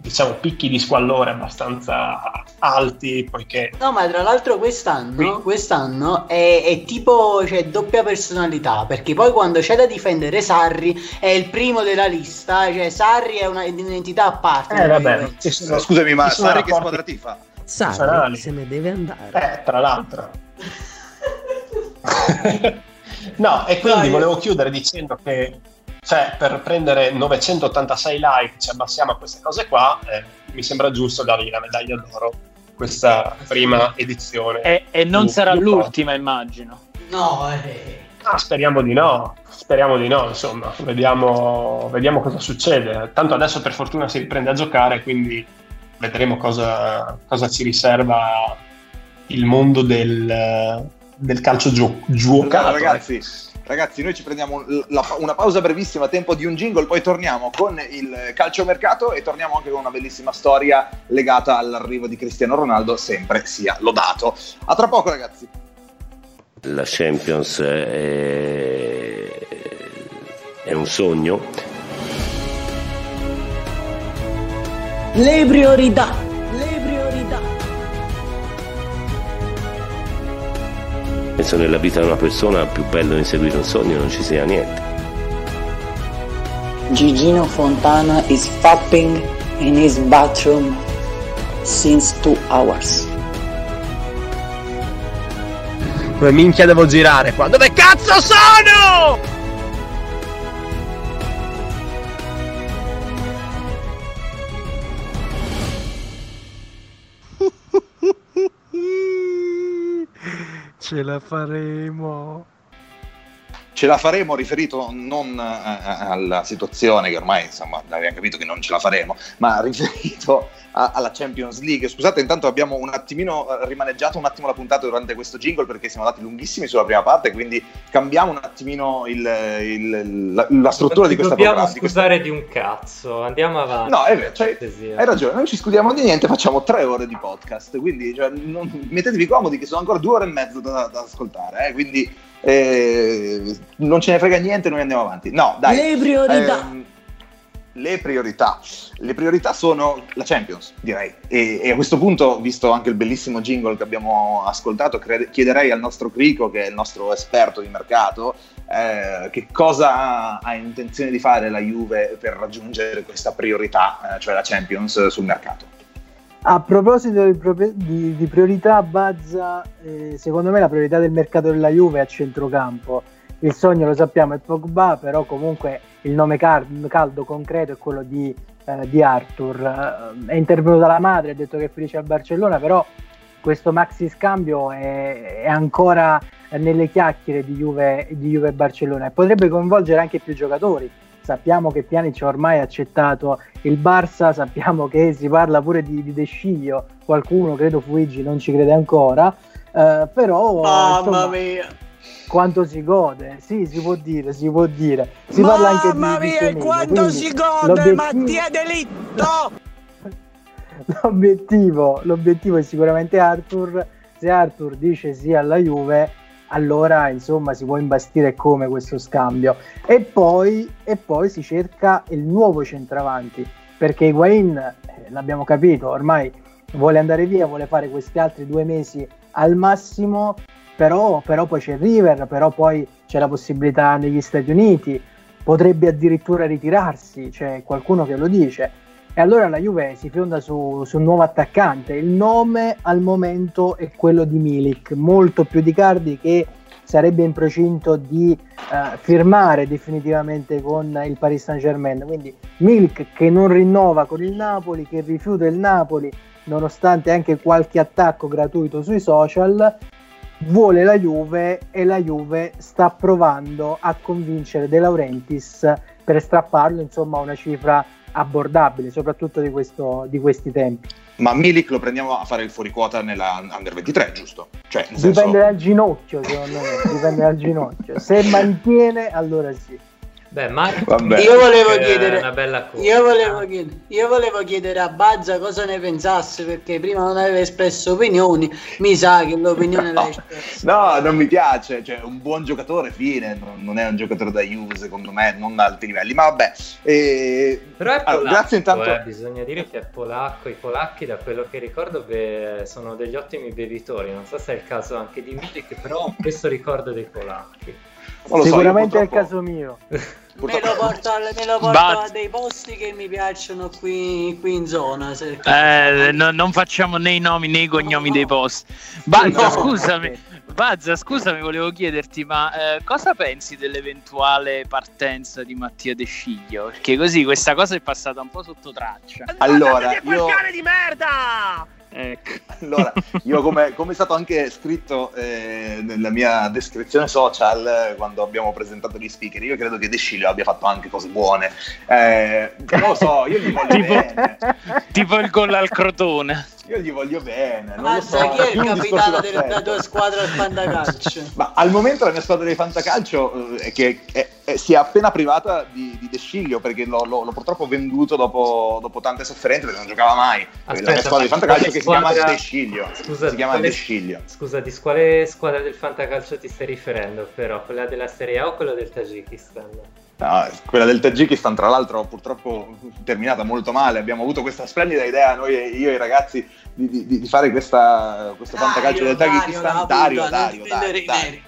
diciamo picchi di squallore abbastanza alti poiché No, ma tra l'altro quest'anno, quest'anno è, è tipo cioè, doppia personalità, perché poi quando c'è da difendere Sarri è il primo della lista, cioè Sarri è una- un'entità a parte. Eh, vabbè, sono- Scusami, ma Sarri che rapporti squadra tifa? Sarri se ne deve andare. Eh, tra l'altro. no, e quindi Dai. volevo chiudere dicendo che cioè, per prendere 986 like ci abbassiamo a queste cose qua, eh, mi sembra giusto dargli la medaglia d'oro questa prima edizione. E, e non Di- sarà di l'ultima, immagino. No, eh. Ah, speriamo di no, speriamo di no, insomma, vediamo, vediamo cosa succede. Tanto adesso per fortuna si riprende a giocare, quindi vedremo cosa, cosa ci riserva il mondo del, del calcio gio- giocato. Allora, ragazzi, ragazzi, noi ci prendiamo la- una pausa brevissima, tempo di un jingle, poi torniamo con il calciomercato e torniamo anche con una bellissima storia legata all'arrivo di Cristiano Ronaldo, sempre sia lodato. A tra poco, ragazzi. La Champions è, è un sogno. Le priorità. Penso nella vita di una persona più bello di inseguire un sogno non ci sia niente. Gigino Fontana is fapping in his bathroom since two hours. Dove minchia devo girare qua? Dove cazzo sono? Ce la faremo. Ce la faremo riferito non eh, alla situazione che ormai insomma abbiamo capito che non ce la faremo, ma riferito a- alla Champions League. Scusate, intanto abbiamo un attimino eh, rimaneggiato un attimo la puntata durante questo jingle perché siamo andati lunghissimi sulla prima parte, quindi cambiamo un attimino il- il- la, la struttura di questa Dobbiamo programma. di questa- scusare di un cazzo, andiamo avanti. No, è vero, cioè, hai ragione, non ci scudiamo di niente, facciamo tre ore di podcast, quindi cioè, non- mettetevi comodi che sono ancora due ore e mezzo da, da ascoltare, eh, quindi eh, non ce ne frega niente, noi andiamo avanti. No, dai. Le priorità. ehm, le priorità. Le priorità sono la Champions, direi. E, e a questo punto, visto anche il bellissimo jingle che abbiamo ascoltato, cre- chiederei al nostro Crico, che è il nostro esperto di mercato, eh, che cosa ha, intenzione di fare la Juve per raggiungere questa priorità, eh, cioè la Champions, eh, sul mercato. A proposito di, proprio- di- di priorità, Bazza, eh, secondo me la priorità del mercato della Juve è a centrocampo. Il sogno lo sappiamo è Pogba, però comunque il nome car- caldo, concreto è quello di, eh, di Arthur. Eh, è intervenuta la madre, ha detto che è felice al Barcellona, però questo maxi scambio è, è ancora nelle chiacchiere di Juve, di Juve e Barcellona e potrebbe coinvolgere anche più giocatori. Sappiamo che Pjanic ha ormai accettato il Barça, sappiamo che si parla pure di, di De Sciglio, qualcuno, credo Fuigi, non ci crede ancora, eh, però Mamma insomma, mia. quanto si gode, sì, si può dire, si può dire. Si parla anche di, Mamma di mia, Semedo, quanto quindi si gode, Mattia Delitto! l'obiettivo, l'obiettivo è sicuramente Arthur. Se Arthur dice sì alla Juve, allora insomma si può imbastire come questo scambio. E poi, e poi si cerca il nuovo centravanti perché Higuain, eh, l'abbiamo capito, ormai vuole andare via, vuole fare questi altri due mesi al massimo. Però, però poi c'è River, però poi c'è la possibilità negli Stati Uniti, potrebbe addirittura ritirarsi, c'è qualcuno che lo dice. Allora la Juve si fionda su, su un nuovo attaccante. Il nome al momento è quello di Milik, molto più di Cardi che sarebbe in procinto di eh, firmare definitivamente con il Paris Saint Germain. Quindi Milik che non rinnova con il Napoli, che rifiuta il Napoli nonostante anche qualche attacco gratuito sui social. vuole la Juve e la Juve sta provando a convincere De Laurentiis per strapparlo insomma una cifra abbordabile, soprattutto di, questo, di questi tempi. Ma Milik lo prendiamo a fare il fuoriquota nella Under 23, giusto? Cioè, nel Dipende senso... dal ginocchio, secondo me, dipende dal ginocchio. Se mantiene, allora sì. Beh, Marco. Io volevo chiedere, una bella cosa. io volevo, chiedere, io volevo chiedere a Bazza cosa ne pensasse perché prima non aveva espresso opinioni. Mi sa che l'opinione l'ha espressa. No, non mi piace, cioè un buon giocatore, fine, non- è un giocatore da Juve secondo me, non da alti livelli, ma vabbè. E... Però è polacco, Allora, grazie intanto... eh, bisogna dire che è polacco. I polacchi, da quello che ricordo, beh, sono degli ottimi bevitori. Non so se è il caso anche di Milik, però questo ricordo dei polacchi. Lo so, io Sicuramente è il purtroppo- caso mio. Me lo porto, al- me lo porto Bazza. a dei posti che mi piacciono qui, qui in zona. se- Eh, no- non facciamo né i nomi né i cognomi dei post. Bazza, No. scusami. Bazza, scusami, volevo chiederti, ma eh, cosa pensi dell'eventuale partenza di Mattia De Sciglio? Perché così questa cosa è passata un po' sotto traccia. Allora, io... cane di merda! Ecco. Allora, io come, come è stato anche scritto eh, nella mia descrizione social quando abbiamo presentato gli speaker, io credo che De Sciglio abbia fatto anche cose buone. Eh, non lo so, io gli voglio Tipo- bene. Tipo il gol al Crotone. Io gli voglio bene. Non lo Mazza, so, chi è il capitano della tua squadra al fantacalcio? Ma al momento la mia squadra di fantacalcio eh, è che è- è- si è appena privata di, di De Sciglio perché l'ho, l'ho- l'ho purtroppo venduto dopo, dopo tante sofferenze perché non giocava mai. la mia Aspetta, squadra di fantacalcio che si chiama squadra- De Sciglio. Scusa, si chiama quale- De Sciglio. Scusa, di quale squadra del fantacalcio ti stai riferendo? Però quella della Serie A o quella del Tagikistan? No, quella del Tagikistan, tra l'altro, purtroppo terminata molto male. Abbiamo avuto questa splendida idea, noi, io e i ragazzi, di, di- di fare questa, questo fantacalcio del Tagikistan. Dario, Dario, Dario, Dario.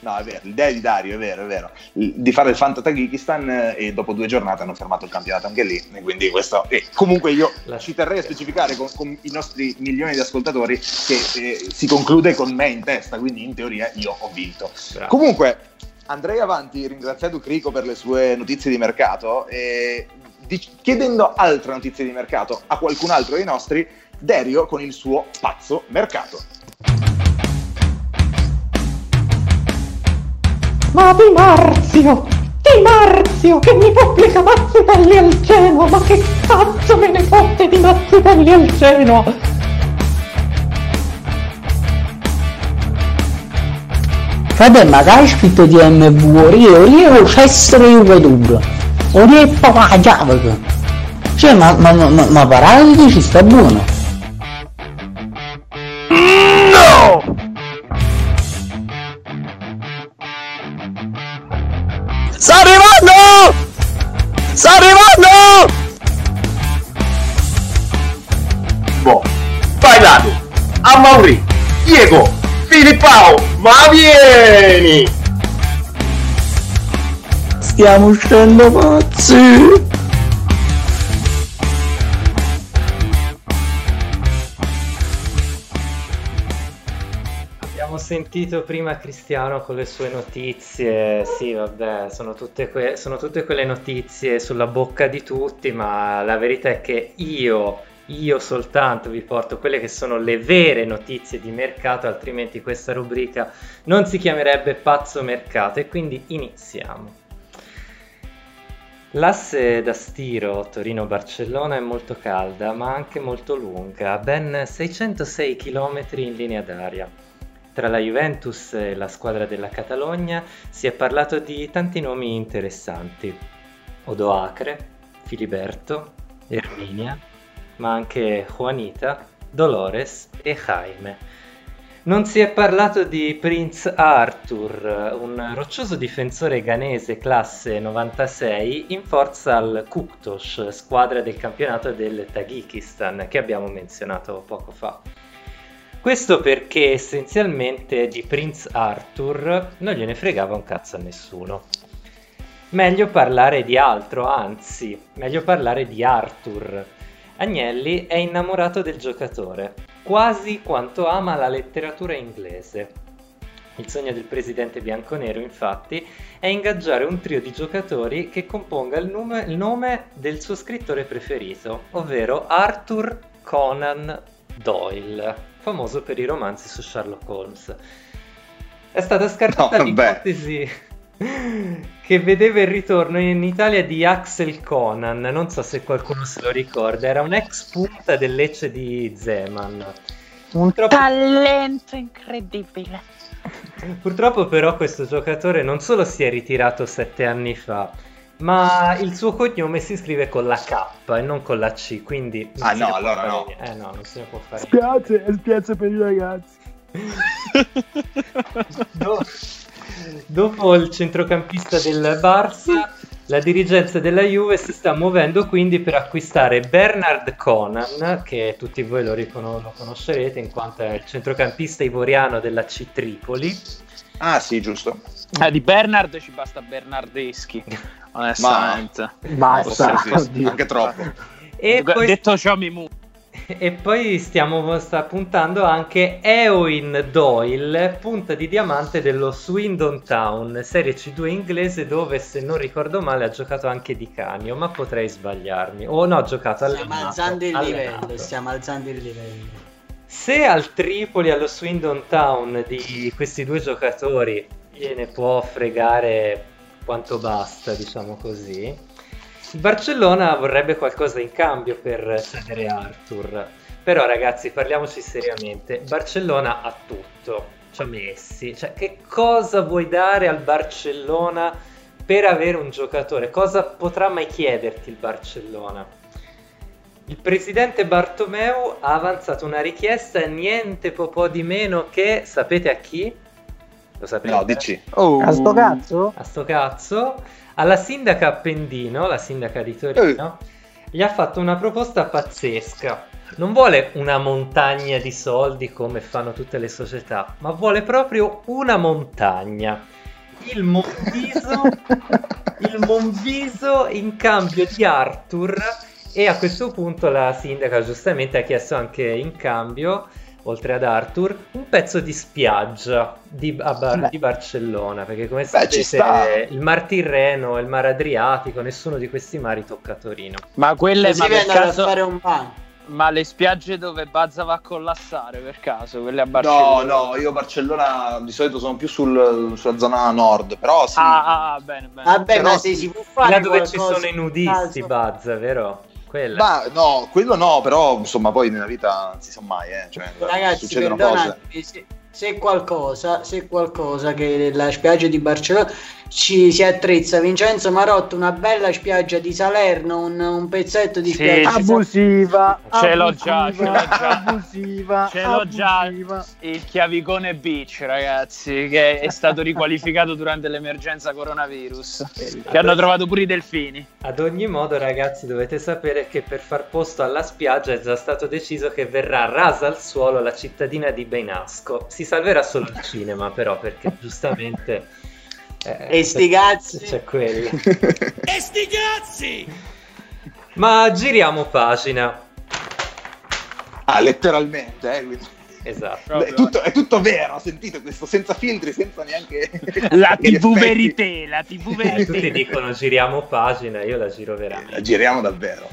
No, è vero, l'idea di Dario, è vero, è vero. Di fare il Fanta Tagikistan eh, e dopo due giornate hanno fermato il campionato anche lì. E quindi questo. E comunque io ci terrei a specificare con, con i nostri milioni di ascoltatori che eh, si conclude con me in testa, quindi in teoria io ho vinto. Bravo. Comunque, andrei avanti ringraziando Crico per le sue notizie di mercato e chiedendo altre notizie di mercato a qualcun altro dei nostri, Derio con il suo pazzo mercato. Ma Di Marzio! Di Marzio che mi pubblica Mazzitelli al Genoa! Ma che cazzo me ne fotte di Mazzitelli al Genoa? Vabbè, ma che hai scritto di MV? Orie, orie o cessere io veduto? Orie e papà chiave. Cioè, ma, ma, ma, ma, ma parati ci sta buono. No! Sta arrivando! Sta arrivando! Boh. Vai Dani! A Mauri! Diego! Filippao! Ma vieni! Stiamo uscendo pazzi. Abbiamo sentito prima Cristiano con le sue notizie, sì vabbè, sono tutte, que- sono tutte quelle notizie sulla bocca di tutti, ma la verità è che io, io soltanto vi porto quelle che sono le vere notizie di mercato, altrimenti questa rubrica non si chiamerebbe Pazzo Mercato e quindi iniziamo. L'asse da stiro Torino-Barcellona è molto calda, ma anche molto lunga, ben 606 km in linea d'aria. Tra la Juventus e la squadra della Catalogna si è parlato di tanti nomi interessanti. Odoacre, Filiberto, Erminia, ma anche Juanita, Dolores e Jaime. Non si è parlato di Prince Arthur, un roccioso difensore ghanese classe 96 in forza al Kuktosh, squadra del campionato del Tagikistan che abbiamo menzionato poco fa. Questo perché essenzialmente di Prince Arthur non gliene fregava un cazzo a nessuno. Meglio parlare di altro, anzi, meglio parlare di Arthur. Agnelli è innamorato del giocatore, quasi quanto ama la letteratura inglese. Il sogno del presidente bianconero, infatti, è ingaggiare un trio di giocatori che componga il nome, il nome del suo scrittore preferito, ovvero Arthur Conan Doyle, famoso per i romanzi su Sherlock Holmes. È stata scartata No, l'ipotesi che vedeva il ritorno in Italia di Axel Conan. Non so se qualcuno se lo ricorda. Era un ex punta del Lecce di Zeman. Purtroppo, Talento incredibile. purtroppo però questo giocatore non solo si è ritirato sette anni fa, ma il suo cognome si scrive con la K e non con la C, quindi... non Ah, no, ne può allora fare no. Eh no, non se ne può fare Spiace, spiace per i ragazzi. Do- Dopo il centrocampista del Barça, la dirigenza della Juve si sta muovendo quindi per acquistare Bernard Conan, che tutti voi lo, ricono- lo conoscerete in quanto è il centrocampista ivoriano della C Tripoli. Ah, sì, giusto. Eh, di Bernard ci basta Bernardeschi, onestamente. Basta, sì, oddio. anche troppo. E poi, Detto ciò mi mu. E poi stiamo sta puntando anche Eowyn Doyle, punta di diamante dello Swindon Town, serie C2 inglese dove se non ricordo male ha giocato anche Di Canio, ma potrei sbagliarmi. O no, ha giocato Stiamo allenato, alzando il allenato. livello, stiamo alzando il livello. Se al Tripoli allo Swindon Town di questi due giocatori gliene può fregare quanto basta, diciamo così, il Barcellona vorrebbe qualcosa in cambio per cedere Arthur. Però ragazzi, parliamoci seriamente. Barcellona ha tutto. Ci ha Messi. Cioè, che cosa vuoi dare al Barcellona per avere un giocatore? Cosa potrà mai chiederti il Barcellona? Il presidente Bartomeu ha avanzato una richiesta niente po' po' di meno che, sapete a chi? Lo sapete? No, dici. A sto cazzo? A sto cazzo. Alla sindaca Appendino, la sindaca di Torino, gli ha fatto una proposta pazzesca. Non vuole una montagna di soldi come fanno tutte le società, ma vuole proprio una montagna. Il Monviso, il Monviso in cambio di Arthur e a questo punto la sindaca giustamente ha chiesto anche in cambio, oltre ad Arthur, un pezzo di spiaggia di, a Bar- di Barcellona, perché come sapete il Mar Tirreno e il Mar Adriatico, nessuno di questi mari tocca a Torino. Ma quelle Così ma vi per caso... a fare un bagno. Ma le spiagge dove Bazza va a collassare per caso, quelle a No, Barcellona? no, io Barcellona di solito sono più sul- sulla zona nord, però sì. Ah, ah, ah, bene, bene. Vabbè, Però ma se si può fare Là dove ci sono i nudisti, Buzz, vero? Quella. Ma no, quello no, però insomma poi nella vita non si sa mai, eh. cioè, Ragazzi, succedono cose. se, se qualcosa, se qualcosa che la spiaggia di Barcellona ci si attrezza, Vincenzo Marotto, una bella spiaggia di Salerno, un, un pezzetto di Sì, spiaggia. Abusiva. Ce l'ho già, ce l'ho già. Abusiva. Ce l'ho già abusiva. il Chiavicone Beach, ragazzi, che è stato riqualificato durante l'emergenza coronavirus. Che hanno trovato pure i delfini. Ad ogni modo, ragazzi, dovete sapere che per far posto alla spiaggia è già stato deciso che verrà rasa al suolo la cittadina di Beinasco. Si salverà solo il cinema, però, perché giustamente. Eh, E sti cazzi. C'è quello. e sti cazzi! Ma giriamo pagina. Ah, letteralmente, eh. quindi- Esatto. Beh, è, tutto, è tutto vero, sentite questo, senza filtri, senza neanche... La TV verité, la TV Eh, tutti verité. dicono giriamo pagina, io la giro veramente. La giriamo davvero.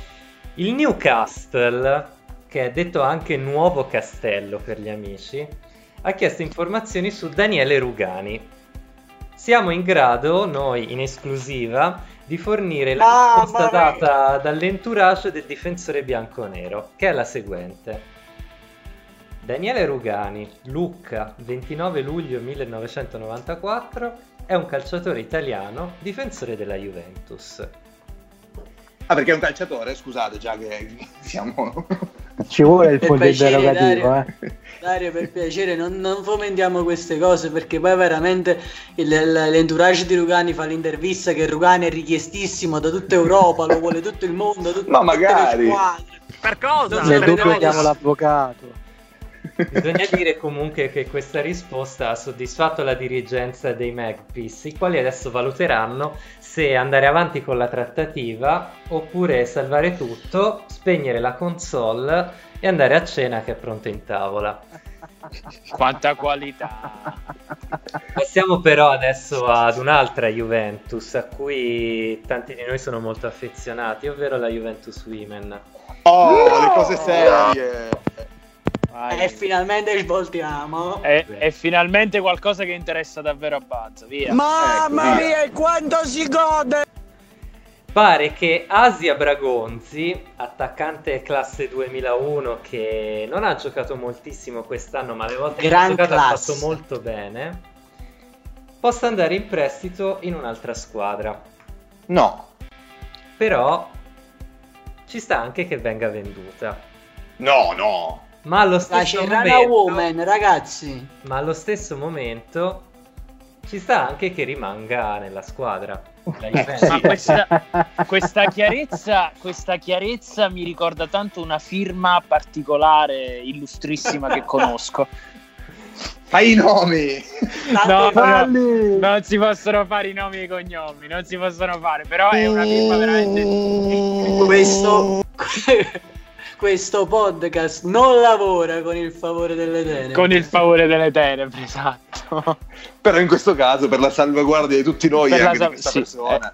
Il Newcastle, che è detto anche Nuovo Castello per gli amici, ha chiesto informazioni su Daniele Rugani. Siamo in grado, noi in esclusiva, di fornire la Mamma risposta data dall'entourage del difensore bianconero, che è la seguente. Daniele Rugani, Lucca, 29 luglio 1994, è un calciatore italiano, difensore della Juventus. Ah, perché è un calciatore, scusate, già che siamo... Ci vuole il punto interrogativo, Dario. eh. Dario, per piacere, non, non fomentiamo queste cose perché poi veramente il- l'entourage di Rugani fa l'intervista che Rugani è richiestissimo da tutta Europa, lo vuole tutto il mondo, tut- Ma tutte le magari. squadre. Per cosa? Dubbio cosa? chiamo l'avvocato. Bisogna dire comunque che questa risposta ha soddisfatto la dirigenza dei Magpies, i quali adesso valuteranno se andare avanti con la trattativa oppure salvare tutto, spegnere la console e andare a cena che è pronto in tavola. Quanta qualità. Passiamo però adesso ad un'altra Juventus a cui tanti di noi sono molto affezionati, ovvero la Juventus Women. Oh, le cose serie! Eh, E finalmente svoltiamo. È, è finalmente qualcosa che interessa davvero a Buzz, via. Mamma Ecco, via. mia, quanto si gode! Pare che Asia Bragonzi, attaccante classe 2001 che non ha giocato moltissimo quest'anno, ma le volte che ha giocato ha classe. fatto molto bene, possa andare in prestito in un'altra squadra. No. Però ci sta anche che venga venduta. No, no. Ma allo stesso momento, Woman, ragazzi. ma allo stesso momento ci sta anche che rimanga nella squadra. Juventus. Ma questa, questa chiarezza, questa chiarezza mi ricorda tanto una firma particolare, illustrissima che conosco. Fai i nomi! No, no, Falli! non si possono fare i nomi e i cognomi, non si possono fare, però è una firma veramente... Questo, questo podcast non lavora con il favore delle tenebre. Con il favore delle tenebre, esatto. Però in questo caso, per la salvaguardia di tutti noi Per e anche sal- di questa sì, persona,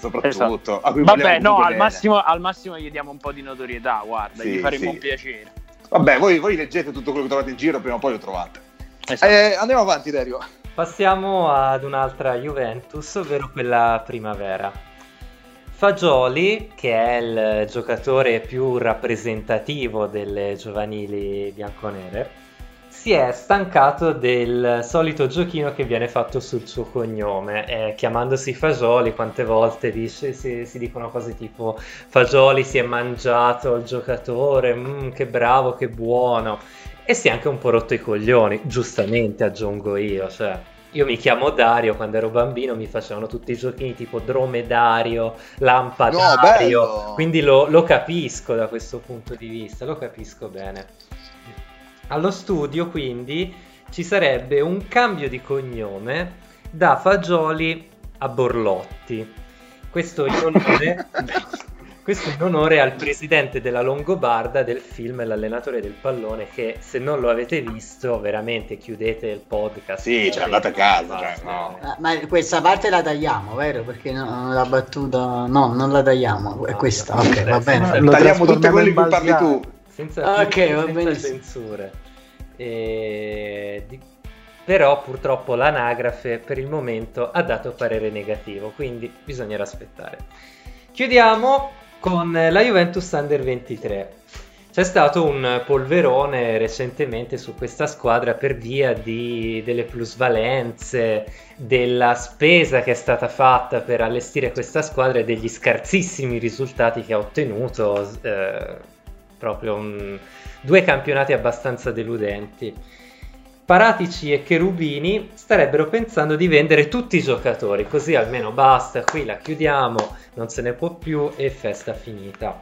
soprattutto, Esatto. Vabbè, no, al massimo, al massimo gli diamo un po' di notorietà, guarda, Sì, gli faremo sì. un piacere. Vabbè, voi, voi leggete tutto quello che trovate in giro, prima o poi lo trovate. Esatto. Eh, andiamo avanti, Dario. Passiamo ad un'altra Juventus, ovvero quella primavera. Fagioli, che è il giocatore più rappresentativo delle giovanili bianconere, si è stancato del solito giochino che viene fatto sul suo cognome. Eh, chiamandosi Fagioli, quante volte dice- si, si dicono cose tipo Fagioli si è mangiato il giocatore, mm, che bravo, che buono. E si è anche un po' rotto i coglioni, giustamente aggiungo io, cioè... Io mi chiamo Dario, quando ero bambino mi facevano tutti i giochini tipo dromedario, lampadario, No, quindi lo, lo capisco da questo punto di vista, lo capisco bene. Allo studio quindi ci sarebbe un cambio di cognome da Fagioli a Borlotti. Questo in onore, questo in onore al presidente della Longobarda del film L'allenatore del pallone che se non lo avete visto veramente chiudete il podcast. Sì, cioè, andate a casa, cioè, no. Ah, Ma questa parte la tagliamo, vero? Perché no, la battuta... No, non la tagliamo. È questa, ok, va bene. Lo Tagliamo tutte quelle cui parli tu. senza, Ok, senza va censure. E di- Però purtroppo l'anagrafe per il momento ha dato parere negativo, quindi bisognerà aspettare. Chiudiamo con la Juventus Under 23. C'è stato un polverone recentemente su questa squadra per via di- delle plusvalenze, della spesa che è stata fatta per allestire questa squadra e degli scarsissimi risultati che ha ottenuto. eh, proprio un- due campionati abbastanza deludenti. Paratici e Cherubini starebbero pensando di vendere tutti i giocatori, così almeno basta, qui la chiudiamo, non se ne può più e festa finita.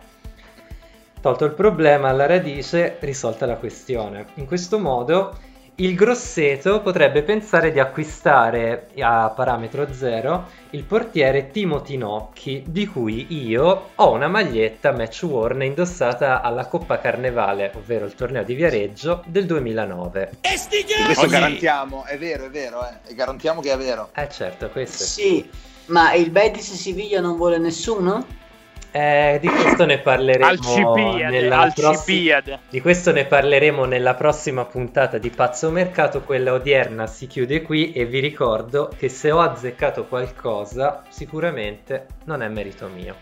Tolto il problema alla radice, risolta la questione. In questo modo il Grosseto potrebbe pensare di acquistare a parametro zero il portiere Timo Tinocchi, di cui io ho una maglietta match worn indossata alla Coppa Carnevale, ovvero il torneo di Viareggio del 2009. E questo garantiamo, è vero, è vero, eh. E garantiamo che è vero. Eh certo, questo è Sì, ma il Betis Siviglia non vuole nessuno? Eh, di questo ne parleremo Alcibiade, nella prossi- Alcibiade. Di questo ne parleremo nella prossima puntata di Pazzo Mercato, quella odierna si chiude qui e vi ricordo che se ho azzeccato qualcosa sicuramente non è merito mio.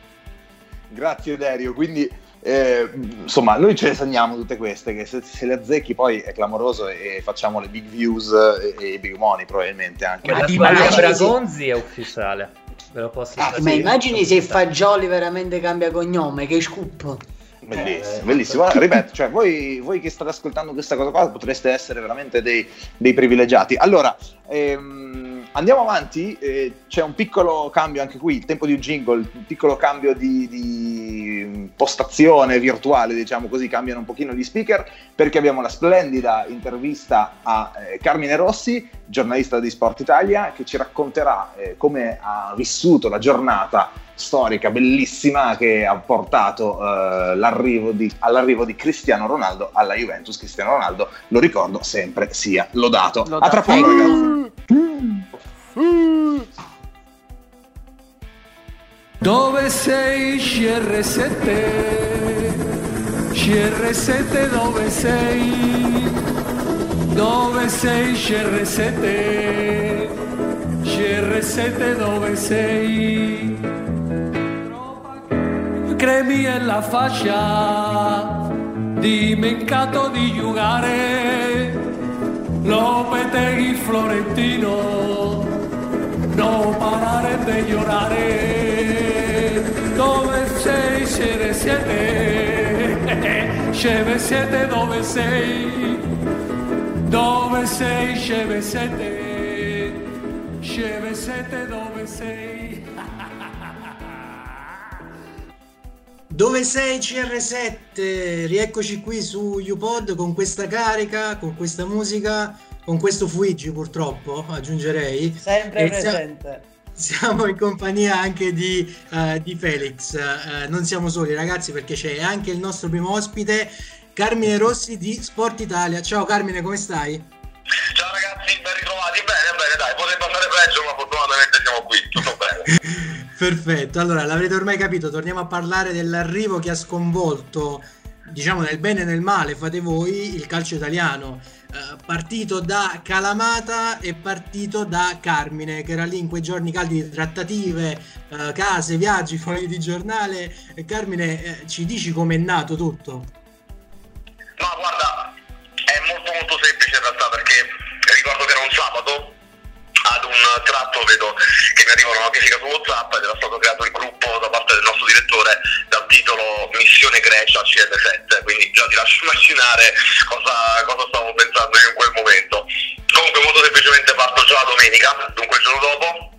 Grazie Dario, quindi eh, insomma noi ce le segniamo tutte queste, che se, se le azzecchi poi è clamoroso e facciamo le big views e, e i big money probabilmente anche. Squadra immagini se- Bragonzi è ufficiale, ve lo posso Ah, dire. Ma immagini se Fagioli veramente cambia cognome, che scoop. Bellissimo, bellissimo. Ora, ripeto, cioè, voi, voi che state ascoltando questa cosa qua potreste essere veramente dei, dei privilegiati. Allora, ehm, andiamo avanti. eh, c'è un piccolo cambio anche qui, il tempo di un jingle, un piccolo cambio di, di postazione virtuale, diciamo così, cambiano un pochino gli speaker, perché abbiamo la splendida intervista a eh, Carmine Rossi, giornalista di Sport Italia, che ci racconterà eh, come ha vissuto la giornata storica bellissima che ha portato eh, l'arrivo di- all'arrivo di Cristiano Ronaldo alla Juventus. Cristiano Ronaldo, lo ricordo, sempre sia lodato. A tra poco, ragazzi. Dove sei CR7? CR7 dove sei? Dove sei CR7? CR7 dove sei? Cremi e la fascia, dimenticato di giocare, Lopetegui Florentino, non parare di llorare, dove sei CR7? CR7 dove sei? Dove sei CR7? CR7 dove sei? Dove sei CR7? Rieccoci qui su UPod con questa carica, con questa musica, con questo Fuigi purtroppo, aggiungerei. Sempre E presente. Siamo in compagnia anche di, eh, di Felix. Eh, non siamo soli ragazzi perché c'è anche il nostro primo ospite, Carmine Rossi di Sport Italia. Ciao Carmine, come stai? Ciao ragazzi, ben ritrovati. Bene, bene, dai, potrebbe andare peggio, ma fortunatamente siamo qui, tutto bene. Perfetto, allora l'avrete ormai capito, torniamo a parlare dell'arrivo che ha sconvolto, diciamo nel bene e nel male, fate voi, il calcio italiano. Eh, partito da Calamata e partito da Carmine, che era lì in quei giorni caldi di trattative, eh, case, viaggi, fogli di giornale. Carmine, eh, ci dici com'è nato tutto? Notifica su WhatsApp ed era stato creato il gruppo da parte del nostro direttore dal titolo Missione Grecia CR7, quindi già ti lascio immaginare cosa, cosa stavo pensando io in quel momento. Comunque molto semplicemente parto già la domenica, dunque il giorno dopo,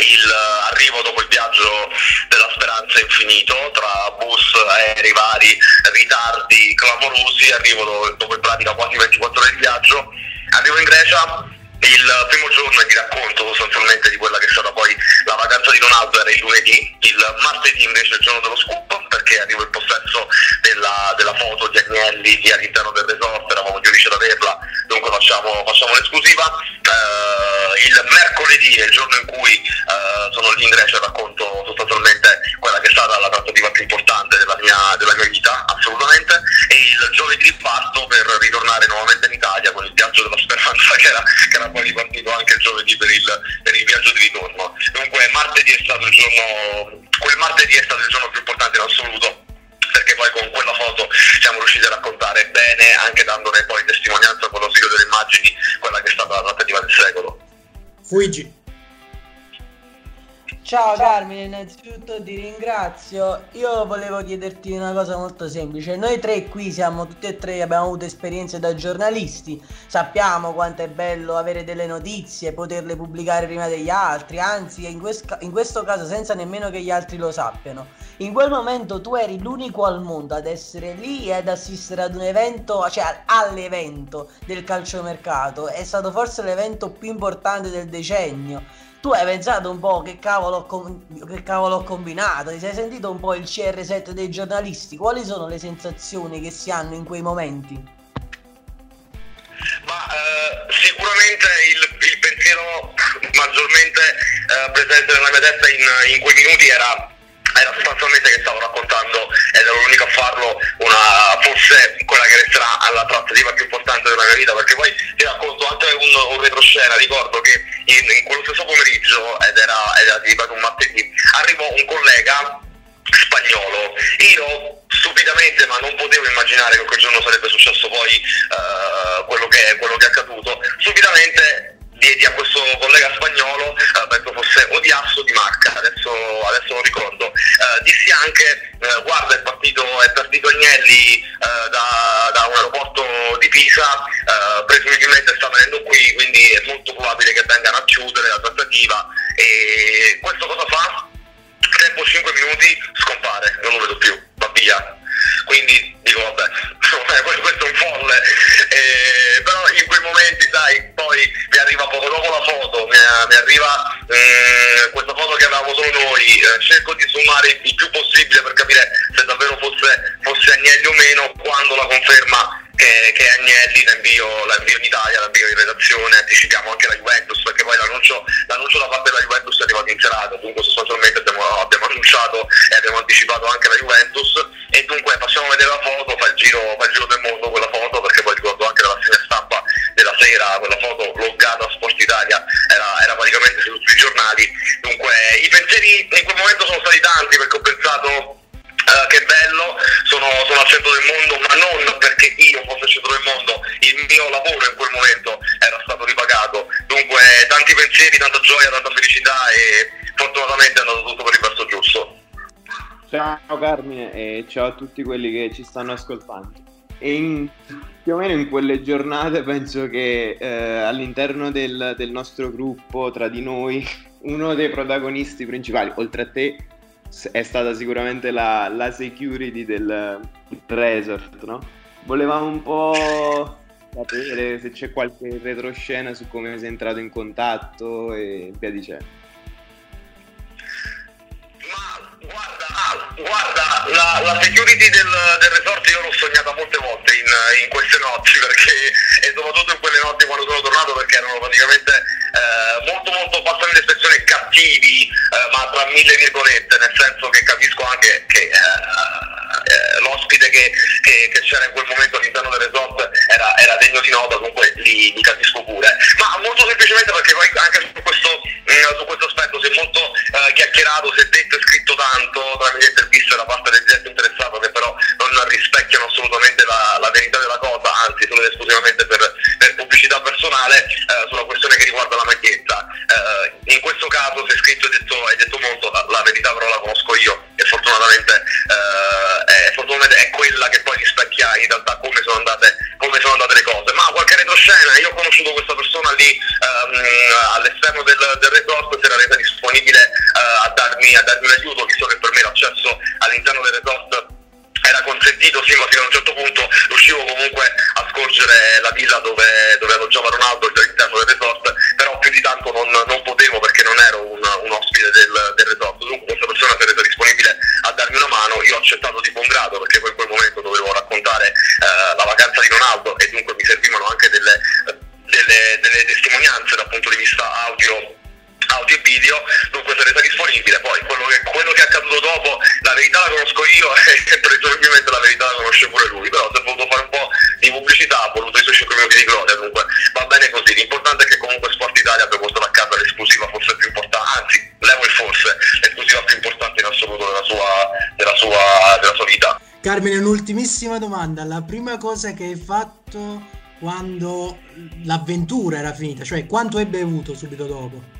il eh, arrivo dopo il viaggio della speranza infinito tra bus, aerei vari, ritardi clamorosi, arrivo do- dopo in pratica quasi 24 ore di viaggio, arrivo in Grecia, il primo giorno ti racconto sostanzialmente di quella che è stata poi la vacanza di Ronaldo era il lunedì, il martedì invece è il giorno dello scoop perché arrivo in possesso della, della foto di Agnelli lì all'interno del resort, eravamo gli unici ad averla, dunque facciamo, facciamo l'esclusiva. Eh, il mercoledì è il giorno in cui eh, sono lì in Grecia e racconto sostanzialmente quella che è stata la trattativa più importante della mia, della mia vita, assolutamente, e il giovedì parto per ritornare nuovamente in Italia con il viaggio della speranza che era, che era poi ripartito anche giovedì per il, per il viaggio di ritorno. Dunque martedì è stato il giorno, quel martedì è stato il giorno più importante in assoluto perché poi con quella foto siamo riusciti a raccontare bene, anche dandone poi testimonianza con lo studio delle immagini, quella che è stata la trattativa del secolo. Fuigi. Ciao Carmine, innanzitutto ti ringrazio. Io volevo chiederti una cosa molto semplice. Noi tre qui siamo tutti e tre, abbiamo avuto esperienze da giornalisti, sappiamo quanto è bello avere delle notizie, poterle pubblicare prima degli altri, anzi in, quest- in questo caso senza nemmeno che gli altri lo sappiano. In quel momento tu eri l'unico al mondo ad essere lì e ad assistere ad un evento, cioè all'evento del calciomercato. È stato forse l'evento più importante del decennio. Tu hai pensato un po' che cavolo, che cavolo ho combinato, ti sei sentito un po' il CR7 dei giornalisti, quali sono le sensazioni che si hanno in quei momenti? Ma eh, sicuramente il, il pensiero maggiormente eh, presente nella mia testa in, in quei minuti era, era sostanzialmente che stavo raccontando ed ero l'unico a farlo una, forse quella che resterà alla trattativa più importante della mia vita perché poi ti racconto anche un, un retroscena ricordo che in, in quello stesso pomeriggio ed era, era ripeto un martedì arrivò un collega spagnolo. Io stupidamente, ma non potevo immaginare che quel giorno sarebbe successo poi eh, quello, che, quello che è accaduto, stupidamente diedi a questo collega spagnolo, eh, penso fosse o di Asso o di Marca, adesso, adesso non ricordo, eh, dissi anche eh, guarda è partito, è partito Agnelli eh, da, da un aeroporto di Pisa, eh, presumibilmente sta venendo qui, quindi è molto probabile che vengano a chiudere la trattativa e questo cosa fa? tempo 5 minuti scompare, non lo vedo più, va via. Quindi dico vabbè, questo è un folle, Eh, però in quei momenti sai, poi mi arriva poco dopo la foto, mi, mi arriva eh, questa foto che avevamo solo noi, eh, cerco di zoomare il più possibile per capire se davvero fosse, fosse Agnelli o meno, quando la conferma che, che Agnelli la invio, la invio in Italia, la invio in redazione, anticipiamo anche la Juventus, perché poi l'annuncio, l'annuncio da parte della Juventus è arrivato in serata, dunque sostanzialmente abbiamo, abbiamo annunciato e abbiamo anticipato anche la Juventus. E dunque passiamo a vedere la foto, fa il giro fa il giro del mondo quella foto, perché poi ricordo anche la rassegna stampa della sera, quella foto loggata a Sport Italia, era, era praticamente su tutti i giornali. Dunque i pensieri in quel momento sono stati tanti perché ho pensato eh, che bello, sono, sono al centro del mondo, ma non perché io fossi al centro del mondo, il mio lavoro in quel momento era stato ripagato. Dunque tanti pensieri, tanta gioia, tanta felicità e fortunatamente è andato tutto per il verso giusto. Ciao Carmine e ciao a tutti quelli che ci stanno ascoltando. E in- più o meno in quelle giornate penso che eh, all'interno del, del nostro gruppo, tra di noi, uno dei protagonisti principali, oltre a te, è stata sicuramente la, la security del resort, no? Volevamo un po' sapere se c'è qualche retroscena su come sei entrato in contatto e via dicendo. Guarda, la, la security del, del resort io l'ho sognata molte volte in, in queste notti perché, e soprattutto in quelle notti quando sono tornato perché erano praticamente eh, molto molto, passami l'espressione, cattivi, eh, ma tra mille virgolette, nel senso che capisco anche che eh, eh, l'ospite che, che- che c'era in quel momento all'interno del resort era, era degno di nota, dunque li, li capisco pure. Ma molto semplicemente perché poi anche su questo, mm, su questo aspetto si è molto eh, chiacchierato, si è detto e scritto tanto tramite interviste da parte del gente interessato che però non rispecchiano assolutamente la, la verità della cosa, anzi solo ed esclusivamente per, per pubblicità personale eh, sulla questione che riguarda la maglietta. Eh, in questo caso è scritto e detto, è detto molto, la, la verità però la conosco io e fortunatamente, eh, è, fortunatamente è quella che poi rispecchia in realtà come sono andate, come sono andate le cose. Ma qualche retroscena, io ho conosciuto questa persona lì ehm, all'esterno del, del resort, si era resa disponibile eh, a, darmi, a darmi un aiuto, visto che per me l'accesso all'interno del resort era consentito sì, ma fino a un certo punto riuscivo comunque a scorgere la villa dove, dove alloggiava Ronaldo all'interno del resort, però più di tanto non, non potevo perché non ero un, un ospite del, del resort. Dunque questa persona si è resa disponibile a darmi una mano, io ho accettato di buon grado perché poi in quel momento dovevo raccontare eh, la vacanza di Ronaldo e dunque mi servivano anche delle, delle- delle testimonianze dal punto di vista audio audio e video, dunque sarete disponibile. Poi quello che, quello che è accaduto dopo, la verità la conosco io e presumibilmente la verità la conosce pure lui, però se ho voluto fare un po' di pubblicità, ha voluto i suoi 5 minuti di gloria, dunque va bene così. L'importante è che comunque Sport Italia abbia portato a casa l'esclusiva forse più importante, anzi, levo il forse, l'esclusiva più importante in assoluto della sua, della sua, della sua vita. Carmine, un'ultimissima domanda. La prima cosa che hai fatto quando l'avventura era finita, cioè quanto hai bevuto subito dopo?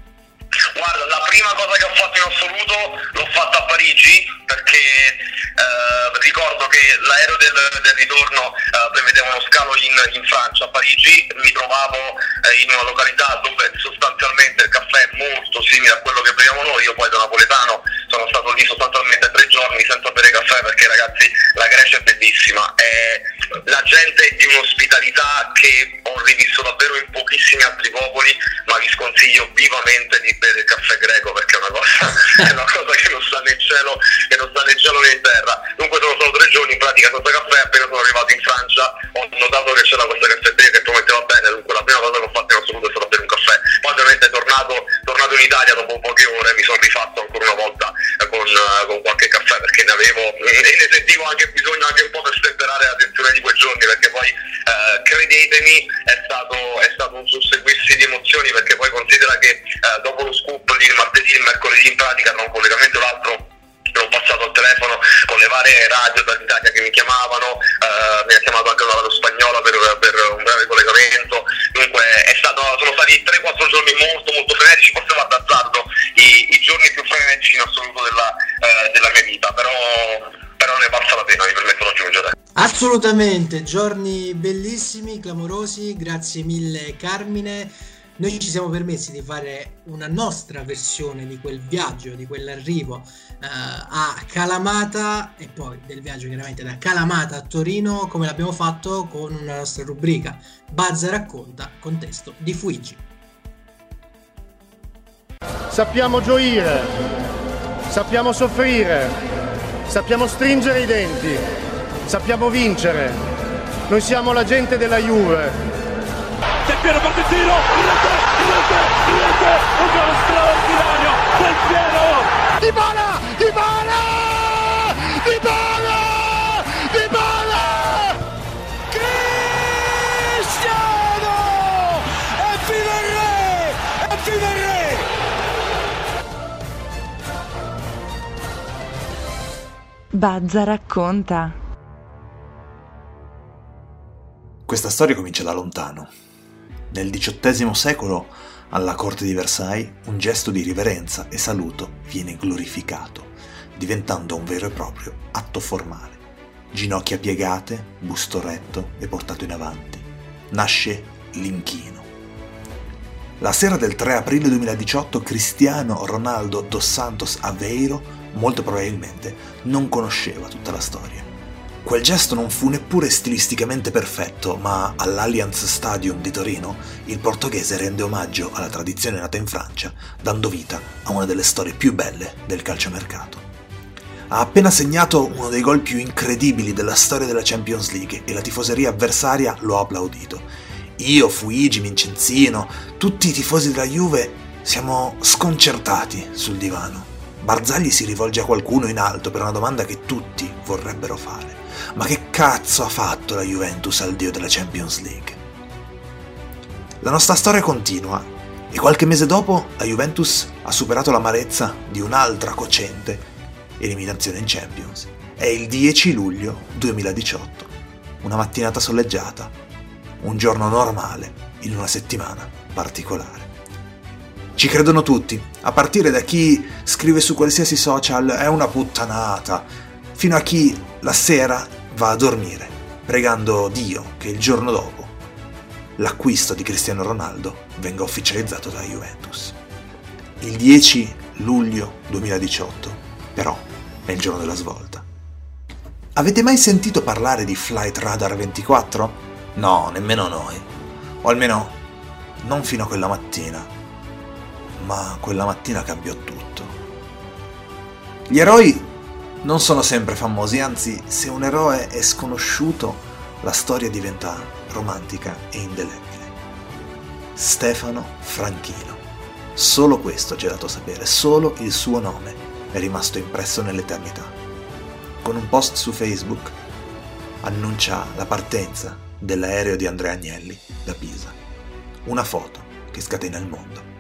L'ho fatta a Parigi perché eh, ricordo che l'aereo del, del ritorno eh, prevedeva uno scalo in, in Francia, a Parigi, mi trovavo eh, in una località dove sostanzialmente il caffè è molto simile a quello che beviamo noi, io poi da napoletano sono stato lì sostanzialmente giorni senza bere caffè perché ragazzi la Grecia è bellissima, è la gente è di un'ospitalità che ho rivisto davvero in pochissimi altri popoli, ma vi sconsiglio vivamente di bere il caffè greco perché è una cosa, è una cosa che non sta in cielo, che non sta in cielo né in terra. Dunque sono stato tre giorni in pratica senza caffè, appena sono arrivato in Francia ho notato che c'era questa caffetteria che prometteva bene, dunque la prima cosa che ho fatto in assoluto è stata bere un caffè. Poi ovviamente tornato, tornato in Italia dopo poche ore mi sono rifatto ancora una volta con, con qualche caffè perché ne avevo e ne sentivo anche bisogno anche un po' per stemperare la tensione di quei giorni perché poi eh, credetemi è stato, è stato un susseguirsi di emozioni perché poi considera che eh, dopo lo scoop di martedì e mercoledì in pratica tra un collegamento l'altro l'ho passato al telefono con le varie radio dall'Italia che mi chiamavano, eh, mi ha chiamato anche una radio spagnola per, per un breve collegamento, dunque stato, sono stati 3-4 giorni molto molto frenetici, forse va d'azzardo i, i giorni più frenetici in assoluto della, eh, della mia vita, però, però ne valsa la pena, mi permetto di aggiungere. Assolutamente, giorni bellissimi, clamorosi, grazie mille Carmine. Noi ci siamo permessi di fare una nostra versione di quel viaggio, di quell'arrivo a Calamata e poi del viaggio chiaramente da Calamata a Torino, come l'abbiamo fatto con una nostra rubrica Bazza racconta, contesto di Fuigi. Sappiamo gioire, sappiamo soffrire, sappiamo stringere i denti, sappiamo vincere. Noi siamo la gente della Juve. Del Piero parte il tiro, in rete, in rete, in rete, un gol straordinario del Piero! Di Bala! Di Bala! Di Bala! Di Bala! Cristiano! E vive il re! E vive il re! Bazza racconta. Questa storia comincia da lontano. Nel XVIII secolo alla corte di Versailles, un gesto di riverenza e saluto viene glorificato, diventando un vero e proprio atto formale. Ginocchia piegate, busto retto e portato in avanti. Nasce l'inchino. La sera del 3 aprile 2018 Cristiano Ronaldo dos Santos Aveiro molto probabilmente non conosceva tutta la storia. Quel gesto non fu neppure stilisticamente perfetto, ma all'Allianz Stadium di Torino il portoghese rende omaggio alla tradizione nata in Francia, dando vita a una delle storie più belle del calciomercato. Ha appena segnato uno dei gol più incredibili della storia della Champions League e la tifoseria avversaria lo ha applaudito. Io, Fuigi, Vincenzino, tutti i tifosi della Juve siamo sconcertati sul divano. Barzagli si rivolge a qualcuno in alto per una domanda che tutti vorrebbero fare. Ma che cazzo ha fatto la Juventus al dio della Champions League? La nostra storia continua e qualche mese dopo la Juventus ha superato l'amarezza di un'altra cocente eliminazione in Champions. È il 10 luglio 2018, una mattinata soleggiata, un giorno normale in una settimana particolare. Ci credono tutti, a partire da chi scrive su qualsiasi social è una puttanata, fino a chi la sera va a dormire, pregando Dio che il giorno dopo l'acquisto di Cristiano Ronaldo venga ufficializzato dalla Juventus. Il 10 luglio 2018, però, è il giorno della svolta. Avete mai sentito parlare di Flight Radar 24? No, nemmeno noi. O almeno non fino a quella mattina. Ma quella mattina cambiò tutto. Gli eroi non sono sempre famosi, anzi, se un eroe è sconosciuto, la storia diventa romantica e indelebile. Stefano Franchino. Solo questo ci è dato sapere, solo il suo nome è rimasto impresso nell'eternità. Con un post su Facebook annuncia la partenza dell'aereo di Andrea Agnelli da Pisa. Una foto che scatena il mondo.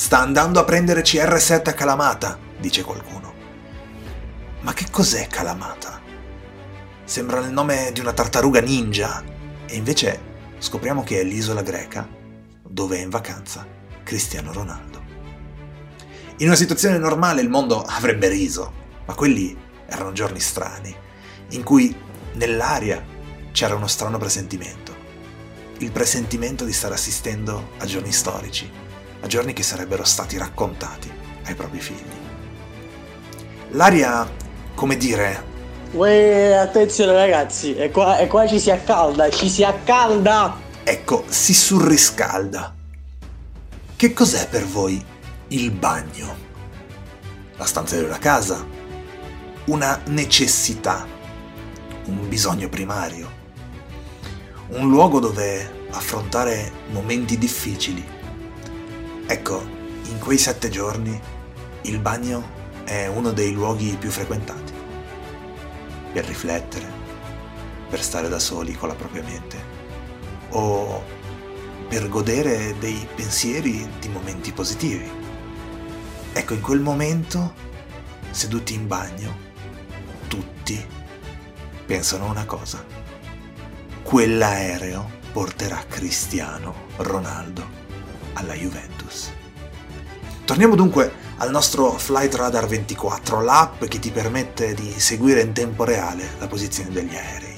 Sta andando a prendere CR7 a Calamata, dice qualcuno. Ma che cos'è Calamata? Sembra il nome di una tartaruga ninja e invece scopriamo che è l'isola greca dove è in vacanza Cristiano Ronaldo. In una situazione normale il mondo avrebbe riso, ma quelli erano giorni strani, in cui nell'aria c'era uno strano presentimento. Il presentimento di stare assistendo a giorni storici, a giorni che sarebbero stati raccontati ai propri figli. L'aria, come dire, Uè, attenzione ragazzi, e qua, e qua ci si accalda, ci si accalda! ecco, si surriscalda. Che cos'è per voi il bagno? La stanza di una casa? Una necessità? Un bisogno primario? Un luogo dove affrontare momenti difficili? Ecco, in quei sette giorni il bagno è uno dei luoghi più frequentati. Per riflettere, per stare da soli con la propria mente o per godere dei pensieri di momenti positivi. Ecco, in quel momento, seduti in bagno, tutti pensano una cosa. Quell'aereo porterà Cristiano Ronaldo alla Juventus. Torniamo dunque al nostro Flight Radar 24, l'app che ti permette di seguire in tempo reale la posizione degli aerei.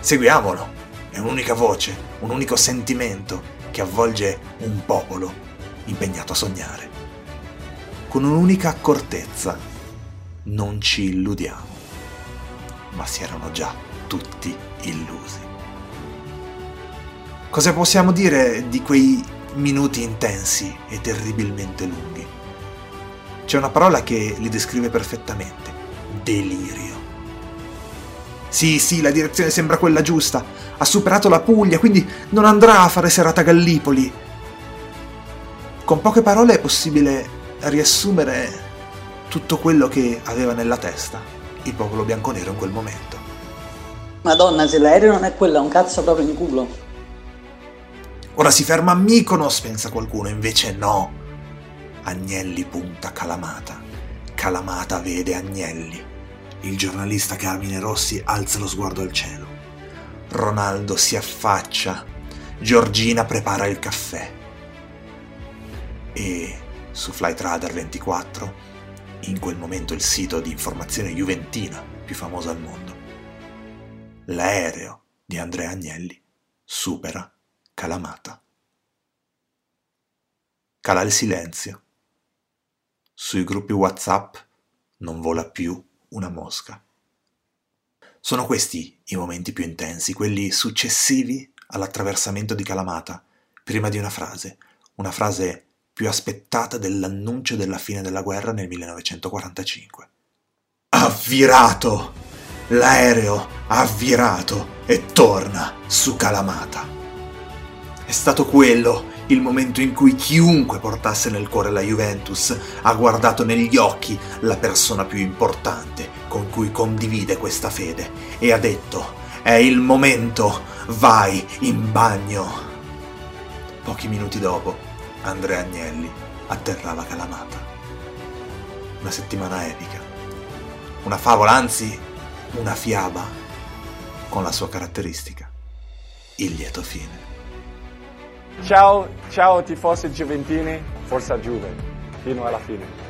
Seguiamolo, è un'unica voce, un unico sentimento che avvolge un popolo impegnato a sognare con un'unica accortezza. Non ci illudiamo. Ma si erano già tutti illusi. Cosa possiamo dire di quei minuti intensi e terribilmente lunghi? C'è una parola che li descrive perfettamente. Delirio. Sì, sì, la direzione sembra quella giusta. Ha superato la Puglia, quindi non andrà a fare serata a Gallipoli. Con poche parole è possibile riassumere tutto quello che aveva nella testa il popolo bianconero in quel momento. Madonna, se l'aereo non è quello, è un cazzo proprio in culo. Ora si ferma a Mykonos, pensa qualcuno, invece no. Agnelli punta Calamata. Calamata vede Agnelli. Il giornalista Carmine Rossi alza lo sguardo al cielo. Ronaldo si affaccia. Giorgina prepara il caffè. E su Flight Radar 24, in quel momento il sito di informazione juventina più famoso al mondo, l'aereo di Andrea Agnelli supera Calamata. Cala il silenzio. Sui gruppi WhatsApp non vola più una mosca. Sono questi i momenti più intensi, quelli successivi all'attraversamento di Calamata, prima di una frase, una frase più aspettata dell'annuncio della fine della guerra nel 1945. Ha virato! L'aereo ha virato e torna su Calamata. È stato quello il momento in cui chiunque portasse nel cuore la Juventus ha guardato negli occhi la persona più importante con cui condivide questa fede e ha detto è il momento, vai in bagno. Pochi minuti dopo, Andrea Agnelli atterrava Calamata. Una settimana epica. Una favola, anzi una fiaba, con la sua caratteristica, il lieto fine. Ciao, ciao tifosi giuventini, forza Juve, fino alla fine.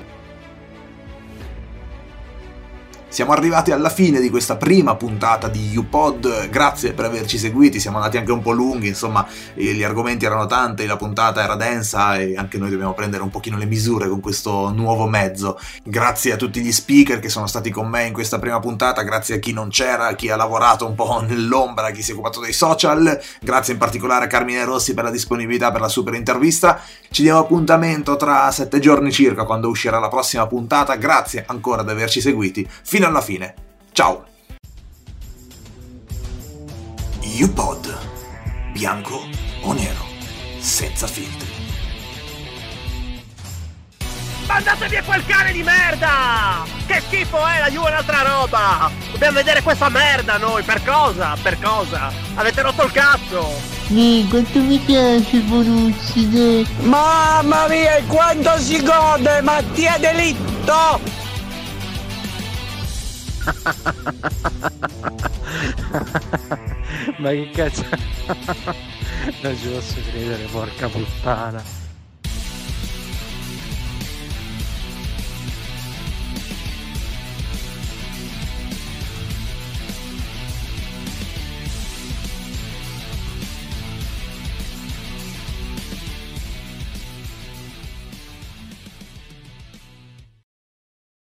Siamo arrivati alla fine di questa prima puntata di UPod, grazie per averci seguiti, siamo andati anche un po' lunghi, insomma gli argomenti erano tanti, la puntata era densa e anche noi dobbiamo prendere un pochino le misure con questo nuovo mezzo. Grazie a tutti gli speaker che sono stati con me in questa prima puntata, grazie a chi non c'era, a chi ha lavorato un po' nell'ombra, chi si è occupato dei social, grazie in particolare a Carmine Rossi per la disponibilità per la super intervista. Ci diamo appuntamento tra sette giorni circa quando uscirà la prossima puntata, grazie ancora di averci seguiti. Fino alla fine. Ciao! UPod. Bianco o nero. Senza filtri. Mandate via quel cane di merda! Che schifo è, la Juve è un'altra roba! Dobbiamo vedere questa merda noi, per cosa? Per cosa? Avete rotto il cazzo! Sì, quanto mi piace Borussia. Mamma mia, e quanto si gode, Mattia Delitto! Ma che cazzo? non ci posso credere, porca puttana.